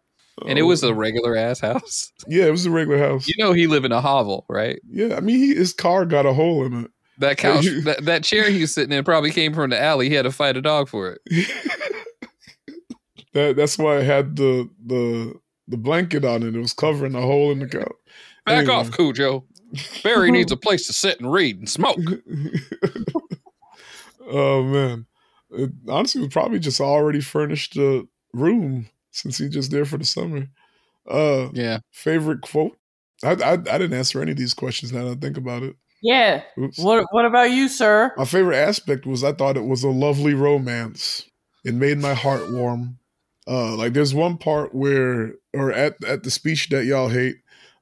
And it was Oh. a regular ass house. yeah, it was a regular house. You know, he live in a hovel, right? Yeah, I mean, he, his car got a hole in it. That couch, you- that, that chair he was sitting in, probably came from the alley. He had to fight a dog for it. that that's why it had the the the blanket on it. It was covering the hole in the couch. Back Anyway. off, Cujo. Barry needs a place to sit and read and smoke. Oh man, it honestly was probably just already furnished a room since he's just there for the summer. Uh, Yeah. favorite quote? I, I I didn't answer any of these questions. Now that I think about it. Yeah. Oops. What What about you, sir? My favorite aspect was I thought it was a lovely romance. It made my heart warm. Uh, like there's one part where, or at at the speech that y'all hate.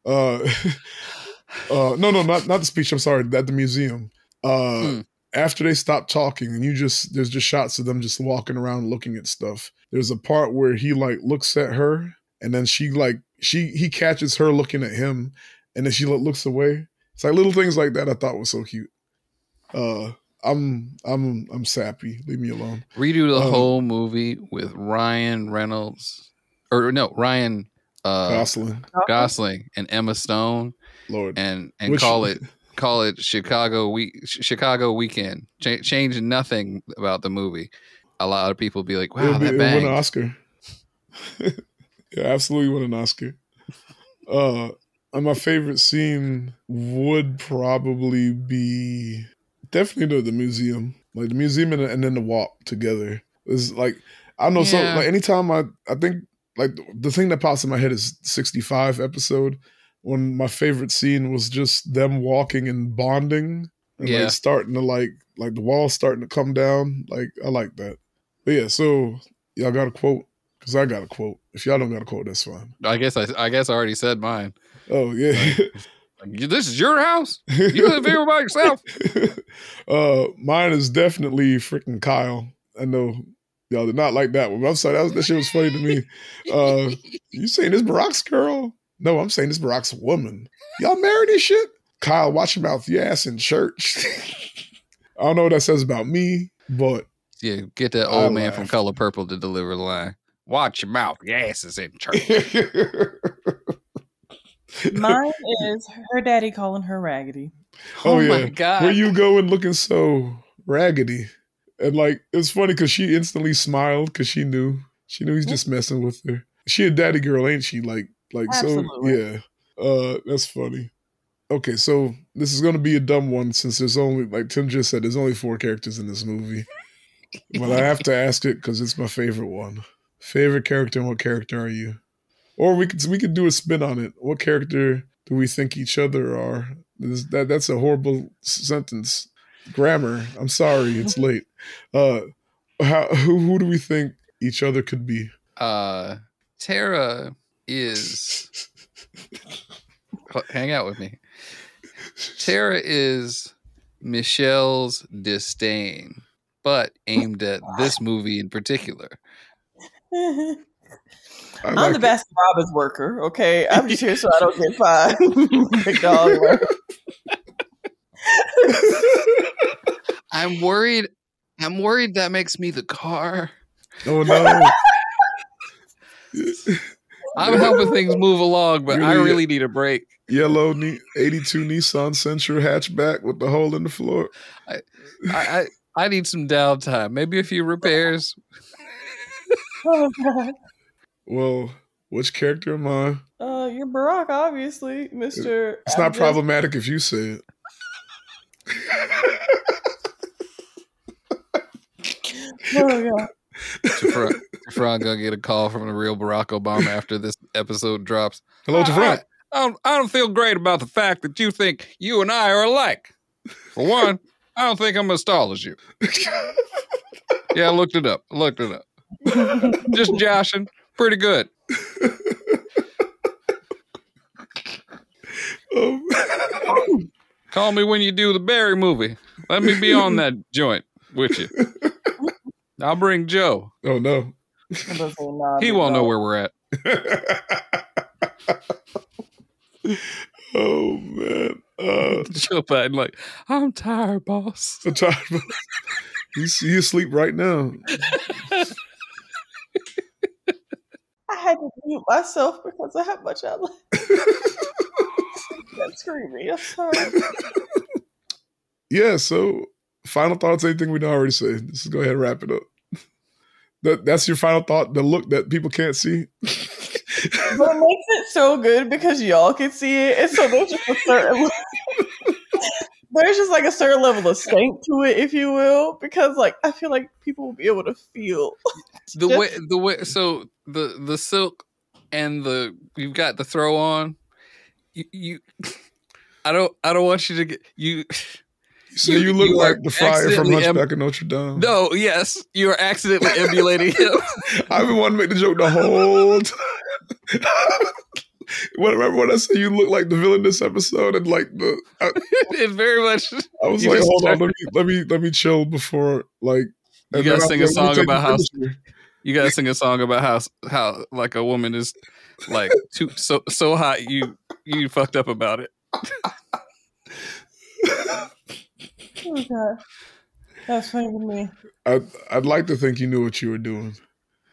Uh, uh, no, no, not not the speech. I'm sorry, at the museum. Uh, Hmm. After they stop talking and you just there's just shots of them just walking around looking at stuff. There's a part where he like looks at her and then she like she he catches her looking at him and then she lo- looks away. It's like little things like that I thought was so cute. Uh, I'm I'm I'm sappy. Leave me alone. Redo the Um, whole movie with Ryan Reynolds, or no, Ryan uh, Gosling, Gosling and Emma Stone, Lord. and and Which- call it call it Chicago week Chicago weekend. Ch- change nothing about the movie. A lot of people be like, It'll "Wow, be- that win an! Oscar. yeah, absolutely won an Oscar. Uh, and my favorite scene would probably be definitely the, the museum, like the museum and, and then the walk together. Is like I know. So like anytime I I think like the thing that pops in my head is sixty five episode when my favorite scene was just them walking and bonding and Yeah. like starting to like like the walls starting to come down. Like I like that. But yeah, so y'all got a quote because I got a quote. If y'all don't got a quote, that's fine. I guess I, I guess I already said mine. Oh yeah. This is your house. You live here by yourself. uh, mine is definitely freaking Kyle. I know y'all did not like that one. But I'm sorry, that, was, that shit was funny to me. Uh, you saying this Barack's girl? No, I'm saying this Barack's woman. Y'all married this shit? Kyle, watch your mouth. You ass in church. I don't know what that says about me, but Yeah, get that I old man from. Color Purple to deliver the line. Watch your mouth. Your ass is in church. Mine is her daddy calling her raggedy. Oh, oh, my yeah. god. Where you going looking so raggedy? And like it's funny because she instantly smiled because she knew she knew he's just messing with her. She a daddy girl, ain't she? Like like so yeah. Uh that's funny. Okay, so this is gonna be a dumb one since there's only like Tim just said, there's only four characters in this movie. But I have to ask it because it's my favorite one. Favorite character and what character are you? Or we could we could do a spin on it. What character do we think each other are? This, that that's a horrible sentence. Grammar. I'm sorry, it's late. Uh, how who who do we think each other could be? uh Terra is hang out with me. Terra is Michelle's disdain, but aimed at this movie in particular. I I'm like the it. Baskin Robbins worker, okay? I'm just here so I don't get fined. Big dog. I'm worried. I'm worried that makes me the car. Oh no. I'm helping things move along, but I Really? really need a break. Yellow Ni- 82 Nissan Sentra hatchback with the hole in the floor. I, I I need some downtime. Maybe a few repairs. oh, God. Well, which character am I? Uh, you're Barack, obviously, Mister. It's not problematic if you say it. Oh, God. Jafar gonna get a call from the real Barack Obama after this episode drops. Hello, I, Jafran. I don't, I don't feel great about the fact that you think you and I are alike. For one, I don't think I'm as tall as you. Yeah, I looked it up. I looked it up. Just joshing. Pretty good. Um, Call me when you do the Barry movie. Let me be on that joint with you. I'll bring Joe. oh no. He won't know where we're at. oh man. Uh Joe Biden, like, I'm tired, boss. so tired. Boss. He's he asleep right now. I had to mute myself because I how much I like that screaming. I'm sorry. yeah, so final thoughts, anything we don't already say. Let's just go ahead and wrap it up. That that's your final thought, the look that people can't see. But it makes it so good because y'all can see it, and so there's just a certain there's just like a certain level of stank to it, if you will, because like I feel like people will be able to feel. The Just- way the way so the the silk and the you've got the throw on. You, you I don't I don't want you to get you So You- you, look you like the friar from accidentally em- Hunchback of Notre Dame. No, yes, you are accidentally emulating him. I've been wanting to make the joke the whole time. When- Remember when I said you look like the villain this episode and like the I, it's very much I was like, hold on, let me let me let me chill before like You gotta sing a song about how- you gotta sing a song about how how like a woman is like too so so hot you you fucked up about it. God, that's funny to me. I'd, I'd like to think you knew what you were doing.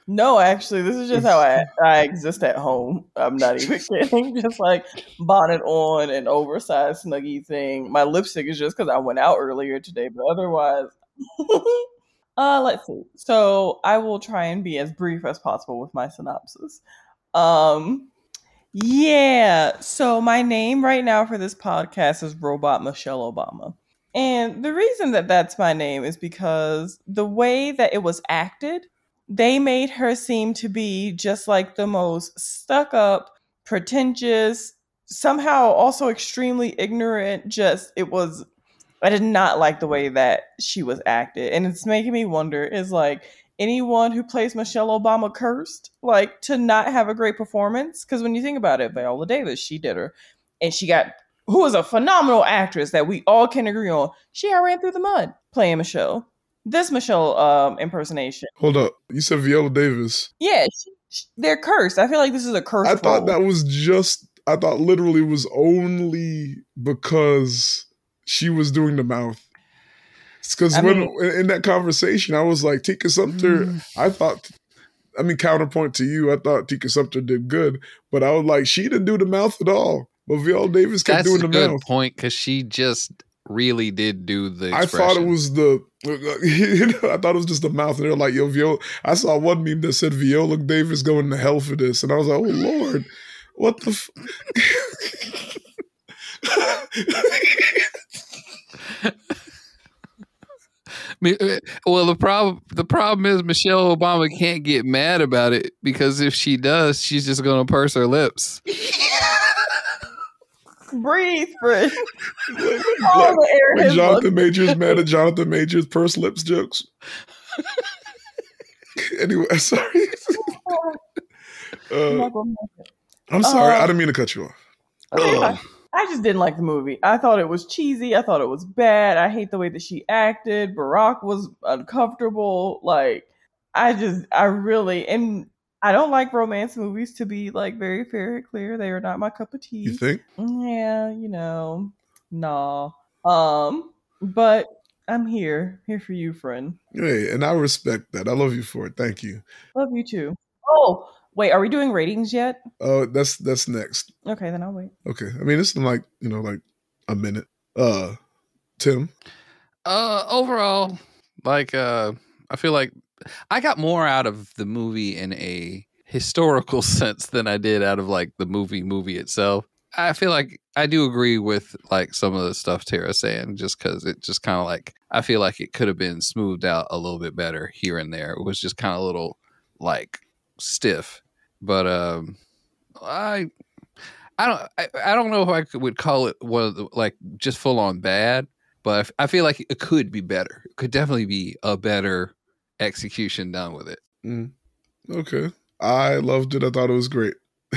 No, actually, this is just how I, I exist at home. I'm not even kidding. Just like bonnet on and oversized snuggie thing. My lipstick is just because I went out earlier today, but otherwise, uh, let's see. So I will try and be as brief as possible with my synopsis. Um, yeah. So my name right now for this podcast is Robot Michelle Obama. And the reason that that's my name is because the way that it was acted, they made her seem to be just like the most stuck up, pretentious, somehow also extremely ignorant. Just, it was, I did not like the way that she was acted. And it's making me wonder is like, anyone who plays Michelle Obama cursed, like to not have a great performance? Because when you think about it, Viola Davis, she did her. And she got who is a phenomenal actress that we all can agree on. She I ran through the mud playing Michelle. This Michelle um, impersonation. Hold up. You said Viola Davis. Yeah, she, she- they're cursed. I feel like this is a curse. I thought that was just I thought literally was only because she was doing the mouth. Because when mean- in that conversation, I was like, Tika Sumpter, Mm. I thought I mean counterpoint to you, I thought Tika Sumpter did good, but I was like, she didn't do the mouth at all. But Viola Davis kept That's doing a the good mouth. point because she just really did do the. I thought it was the, you know, I thought it was just the mouth. And they're like, yo, Viola. I saw one meme that said Viola Davis going to hell for this. And I was like, oh, Lord, what the f- uh, Well, the problem the problem is Michelle Obama can't get mad about it because if she does, she's just gonna purse her lips. breathe, Fred. like, All the air has Jonathan looked- Majors mad at Jonathan Majors purse lips jokes. anyway, sorry. I'm Uh, not gonna make it. I'm sorry. Uh, I didn't mean to cut you off. I, I just didn't like the movie. I thought it was cheesy. I thought it was bad. I hate the way that she acted. Barack was uncomfortable. Like, I just, I really, and I don't like romance movies to be like very fair and clear. They are not my cup of tea. You think? Yeah, you know, nah. Um, but I'm here, here for you, friend. Hey, and I respect that. I love you for it. Thank you. Love you too. Oh, wait, are we doing ratings yet? Uh, that's that's next. Okay, then I'll wait. Okay. I mean, it's in like you know, like a minute. Uh, Tim. Uh, overall, like, uh, I feel like I got more out of the movie in a historical sense than I did out of like the movie movie itself. I feel like I do agree with like some of the stuff Terra's saying, just because it just kind of like I feel like it could have been smoothed out a little bit better here and there. It was just kind of a little like stiff, but um, I I don't I, I don't know if I could, would call it one of the, like just full on bad, but I feel like it could be better. It could definitely be a better execution done with it. Mm. Okay. I loved it. I thought it was great.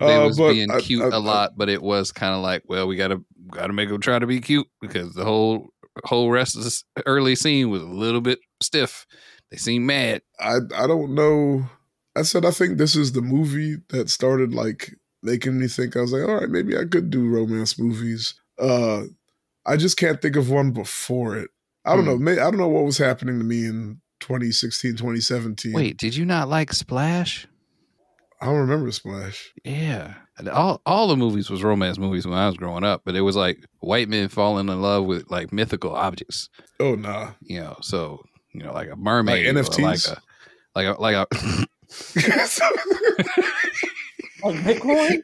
They Uh, was being I- cute I- a lot, but it was kind of like, well, we gotta gotta make them try to be cute because the whole whole rest of this early scene was a little bit stiff. They seem mad. I I don't know. I said I think this is the movie that started like making me think. I was like, all right, maybe I could do romance movies. Uh, I just can't think of one before it. I don't Hmm. know. I don't know what was happening to me in 2016, 2017. Wait, did you not like Splash? I don't remember Splash. Yeah, all all the movies was romance movies when I was growing up, but it was like white men falling in love with like mythical objects. Oh nah. You know, so you know, like a mermaid, Like or NFTs? like a like a like a. Like Bitcoin?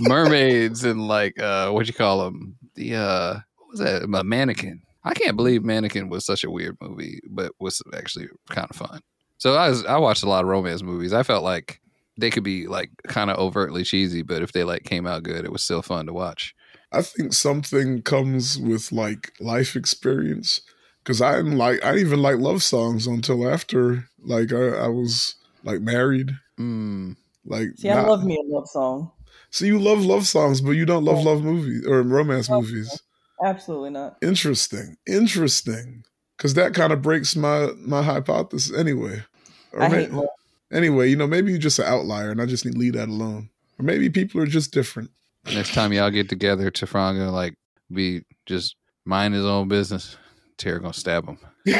mermaids and like uh what you call them the uh what was that? A mannequin. I can't believe mannequin was such a weird movie but was actually kind of fun. So i was i watched a lot of romance movies. I felt like they could be like kind of overtly cheesy but if they like came out good it was still fun to watch. I think something comes with like life experience because I didn't like I didn't even like love songs until after like I, I was like married. mm, Like See, I not- love me a love song. So you love love songs, but you don't love Yeah. love movies or romance No. movies. Absolutely not. Interesting, interesting. Because that kind of breaks my my hypothesis anyway. Or I may- hate love. anyway. You know, maybe you're just an outlier, and I just need to leave that alone. Or maybe people are just different. next time y'all get together Tefron like be just mind his own business Terra gonna stab him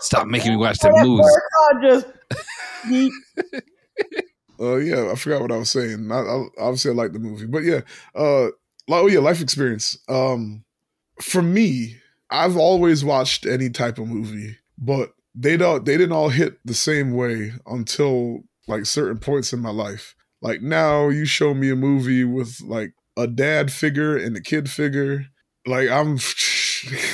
stop making me watch the That movies just yeet. Uh, yeah, I forgot what I was saying. I, I, obviously, I like the movie, but yeah, uh, oh yeah, life experience. Um, for me, I've always watched any type of movie, but they don't. They didn't all hit the same way until like certain points in my life. Like now, you show me a movie with like a dad figure and a kid figure. Like I'm,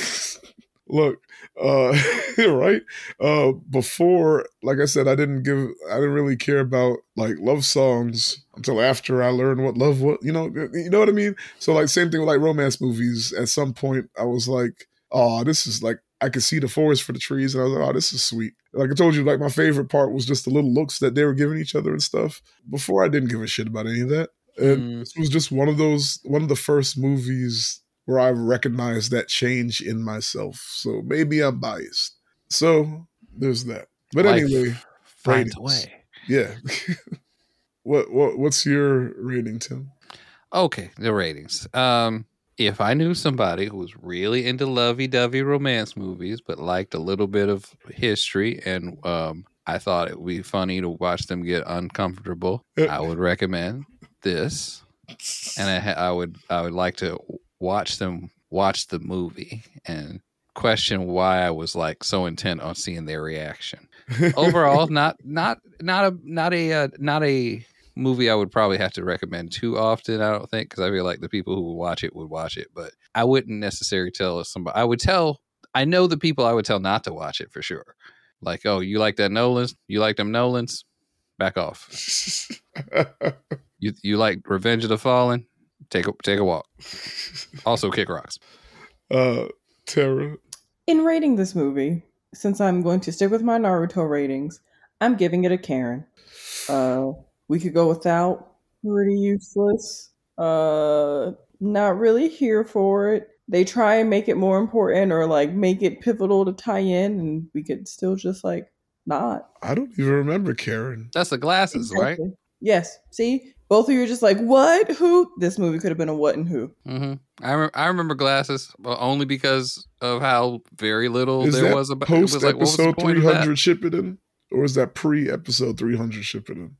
look, uh, right uh before like i said i didn't give i didn't really care about like love songs until after i learned what love was you know you know what i mean so like same thing with like romance movies at some point i was like oh this is like i could see the forest for the trees and i was like oh this is sweet like I told you, like my favorite part was just the little looks that they were giving each other and stuff. Before I didn't give a shit about any of that. And Mm. this was just one of those one of the first movies where I recognized that change in myself. So maybe I'm biased. So there's that. But Life anyway, finds ratings. a way. yeah. what what what's your rating, Tim? Okay, the ratings. Um, if I knew somebody who was really into lovey-dovey romance movies, but liked a little bit of history, and um, I thought it would be funny to watch them get uncomfortable, I would recommend this. And I, I would, I would like to watch them watch the movie and question why I was like so intent on seeing their reaction. Overall not not not a not a uh, not a movie i would probably have to recommend too often i don't think because i feel like the people who would watch it would watch it but i wouldn't necessarily tell somebody i would tell i know the people i would tell not to watch it for sure. Like oh you like that nolans? You like them nolans? Back off. You you like revenge of the fallen take a take a walk also kick rocks uh Terra. In rating this movie, since I'm going to stick with my Naruto ratings, I'm giving it a Karin. Uh, we could go without. Pretty useless. Uh, not really here for it. They try and make it more important or like make it pivotal to tie in, and we could still just like not. I don't even remember Karin. that's the glasses right Yes. See, both of you are just like, what? Who? This movie could have been a what and who. hmm I rem- I remember glasses but only because of how very little Is there that was about. it post was like, what was the episode point three of that? Or is that pre episode three hundred shipping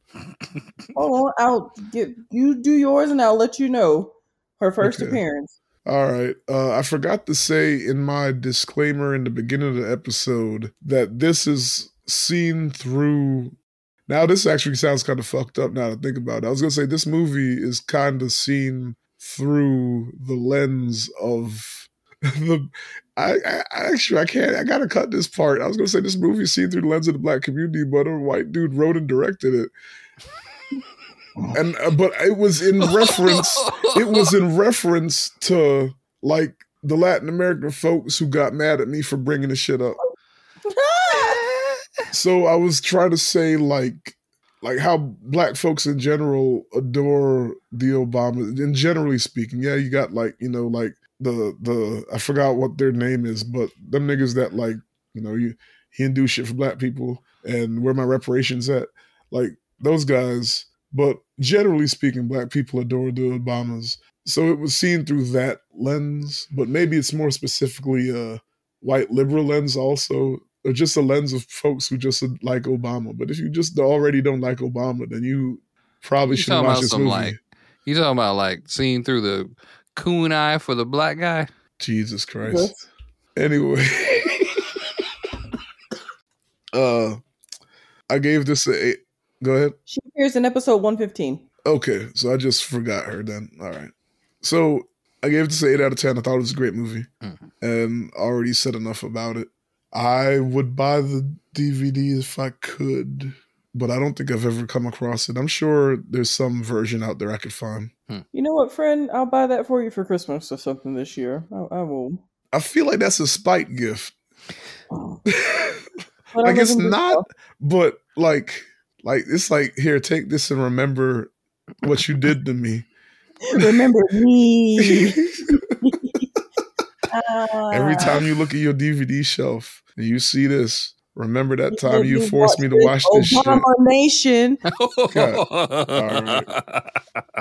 Hold on, I'll get you do yours, and I'll let you know her first Okay. appearance. All right. Uh, I forgot to say in my disclaimer in the beginning of the episode that this is seen through. Now, this actually sounds kind of fucked up now to think about it. I was going to say this movie is kind of seen through the lens of the. I, I I actually I can't I gotta cut this part. I was gonna say this movie is seen through the lens of the black community, but a white dude wrote and directed it, and uh, but it was in reference it was in reference to like the Latin American folks who got mad at me for bringing the shit up. So I was trying to say like like how black folks in general adore the Obama and generally speaking. Yeah, you got like, you know, like the the I forgot what their name is, but them niggas that like, you know, you he didn't do shit for black people and where my reparations at. Like those guys. But generally speaking, black people adore the Obamas. So it was seen through that lens, but maybe it's more specifically a white liberal lens also, or just a lens of folks who just like Obama. But if you just already don't like Obama, then you probably You shouldn't watch about this movie. like you talking about like seeing through the coon eye for the black guy? Jesus Christ. Anyway, uh, I gave this a eight. Go ahead. She appears in episode 115. Okay, so I just forgot her then. All right. So I gave this an 8 out of 10. I thought it was a great movie Mhm. and already said enough about it. I would buy the DVD if I could, but I don't think I've ever come across it. I'm sure there's some version out there I could find. Hmm. You know what, friend? I'll buy that for you for Christmas or something this year. I, I will. I feel like that's a spite gift. But like it's in not, but like, like it's like here, take this and remember what you did to me. Remember me. Every Ah. time you look at your DVD shelf and you see this, remember that time you Let forced me to watch this shit. Obama Nation.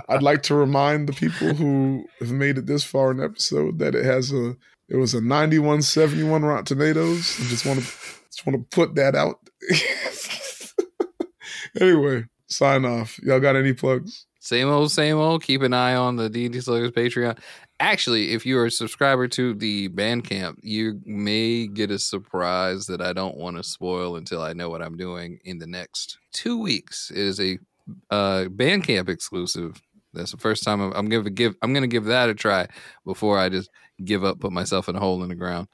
I'd like to remind the people who have made it this far in the episode that it has a it was a 91 71 Rotten Tomatoes. I just want to just want to put that out. anyway, sign off. Y'all got any plugs? Same old, same old. Keep an eye on the D&D Sluggers Patreon. Actually, if you're a subscriber to the Bandcamp, you may get a surprise that I don't want to spoil until I know what I'm doing in the next two weeks. It is a uh, Bandcamp exclusive. That's the first time I'm, I'm gonna give. I'm gonna give that a try before I just give up, put myself in a hole in the ground.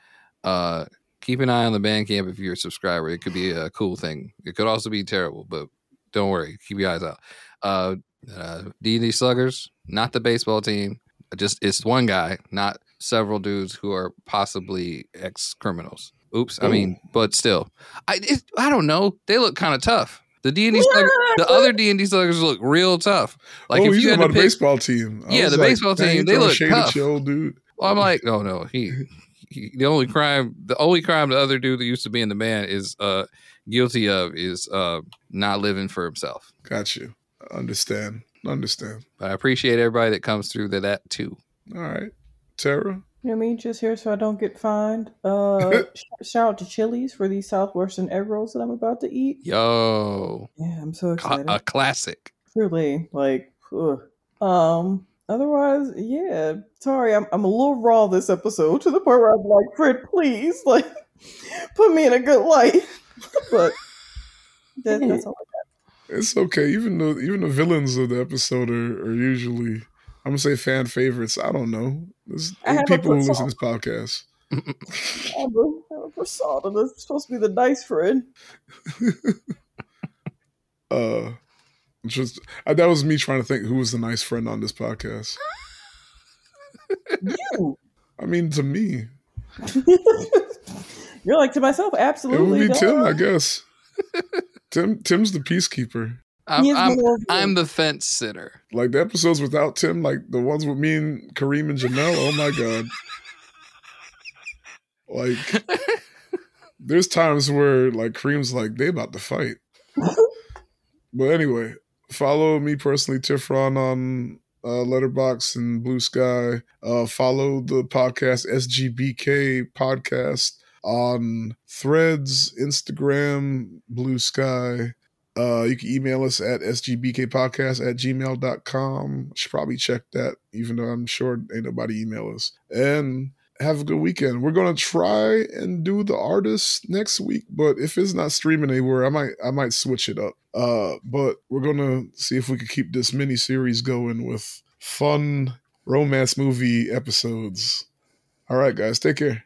Uh, keep an eye on the Bandcamp if you're a subscriber. It could be a cool thing. It could also be terrible, but don't worry. Keep your eyes out. Uh, uh, D&D Sluggers, not the baseball team. Just it's one guy, not several dudes who are possibly ex criminals. Oops. I mean, but still, I it, I don't know. They look kind of tough. The D and D the other D and D sluggers look real tough. Like oh, if you had about pick, baseball team? I Yeah, the like, baseball team, they look tough. dude. well, I'm like, oh no. He, he, the only crime, the only crime the other dude that used to be in the band is uh guilty of is uh not living for himself. Got you. Understand. Understand. But I appreciate everybody that comes through to that too. All right, Terra. You know me, just here so I don't get fined. Uh, shout out to Chili's for these Southwestern egg rolls that I'm about to eat. Yo, Yeah, I'm so excited. a classic. Truly, like, ugh. um. Otherwise, yeah. Sorry, I'm I'm a little raw this episode to the point where I'm like, Fred, please, like, put me in a good light. but that, that's all. It's okay. Even though even the villains of the episode are, are usually I'm gonna say fan favorites. I don't know. There's I people who listen to this podcast. I have a, I persona that's supposed to be the nice friend. Uh, just uh, that was me trying to think who was the nice friend on this podcast. You. I mean, to me, You're like to myself, it absolutely. would be Tim. I guess. Tim Tim's the peacekeeper. I'm, I'm, more of a- I'm the fence sitter. Like the episodes without Tim, like the ones with me and Kareem and Janelle. Oh my god! Like, there's times where like Kareem's like they about to fight. but anyway, follow me personally, Tifron on uh, Letterboxd and Blue Sky. Uh, follow the podcast SGBK podcast on Threads, Instagram, Blue Sky. Uh, you can email us at sgbkpodcast at gmail.com. Should probably check that, even though I'm sure ain't nobody email us. And have a good weekend. We're gonna try and do the artist next week, but if it's not streaming anywhere, I might I might switch it up. Uh, but we're gonna see if we can keep this mini series going with fun romance movie episodes. All right, guys, take care.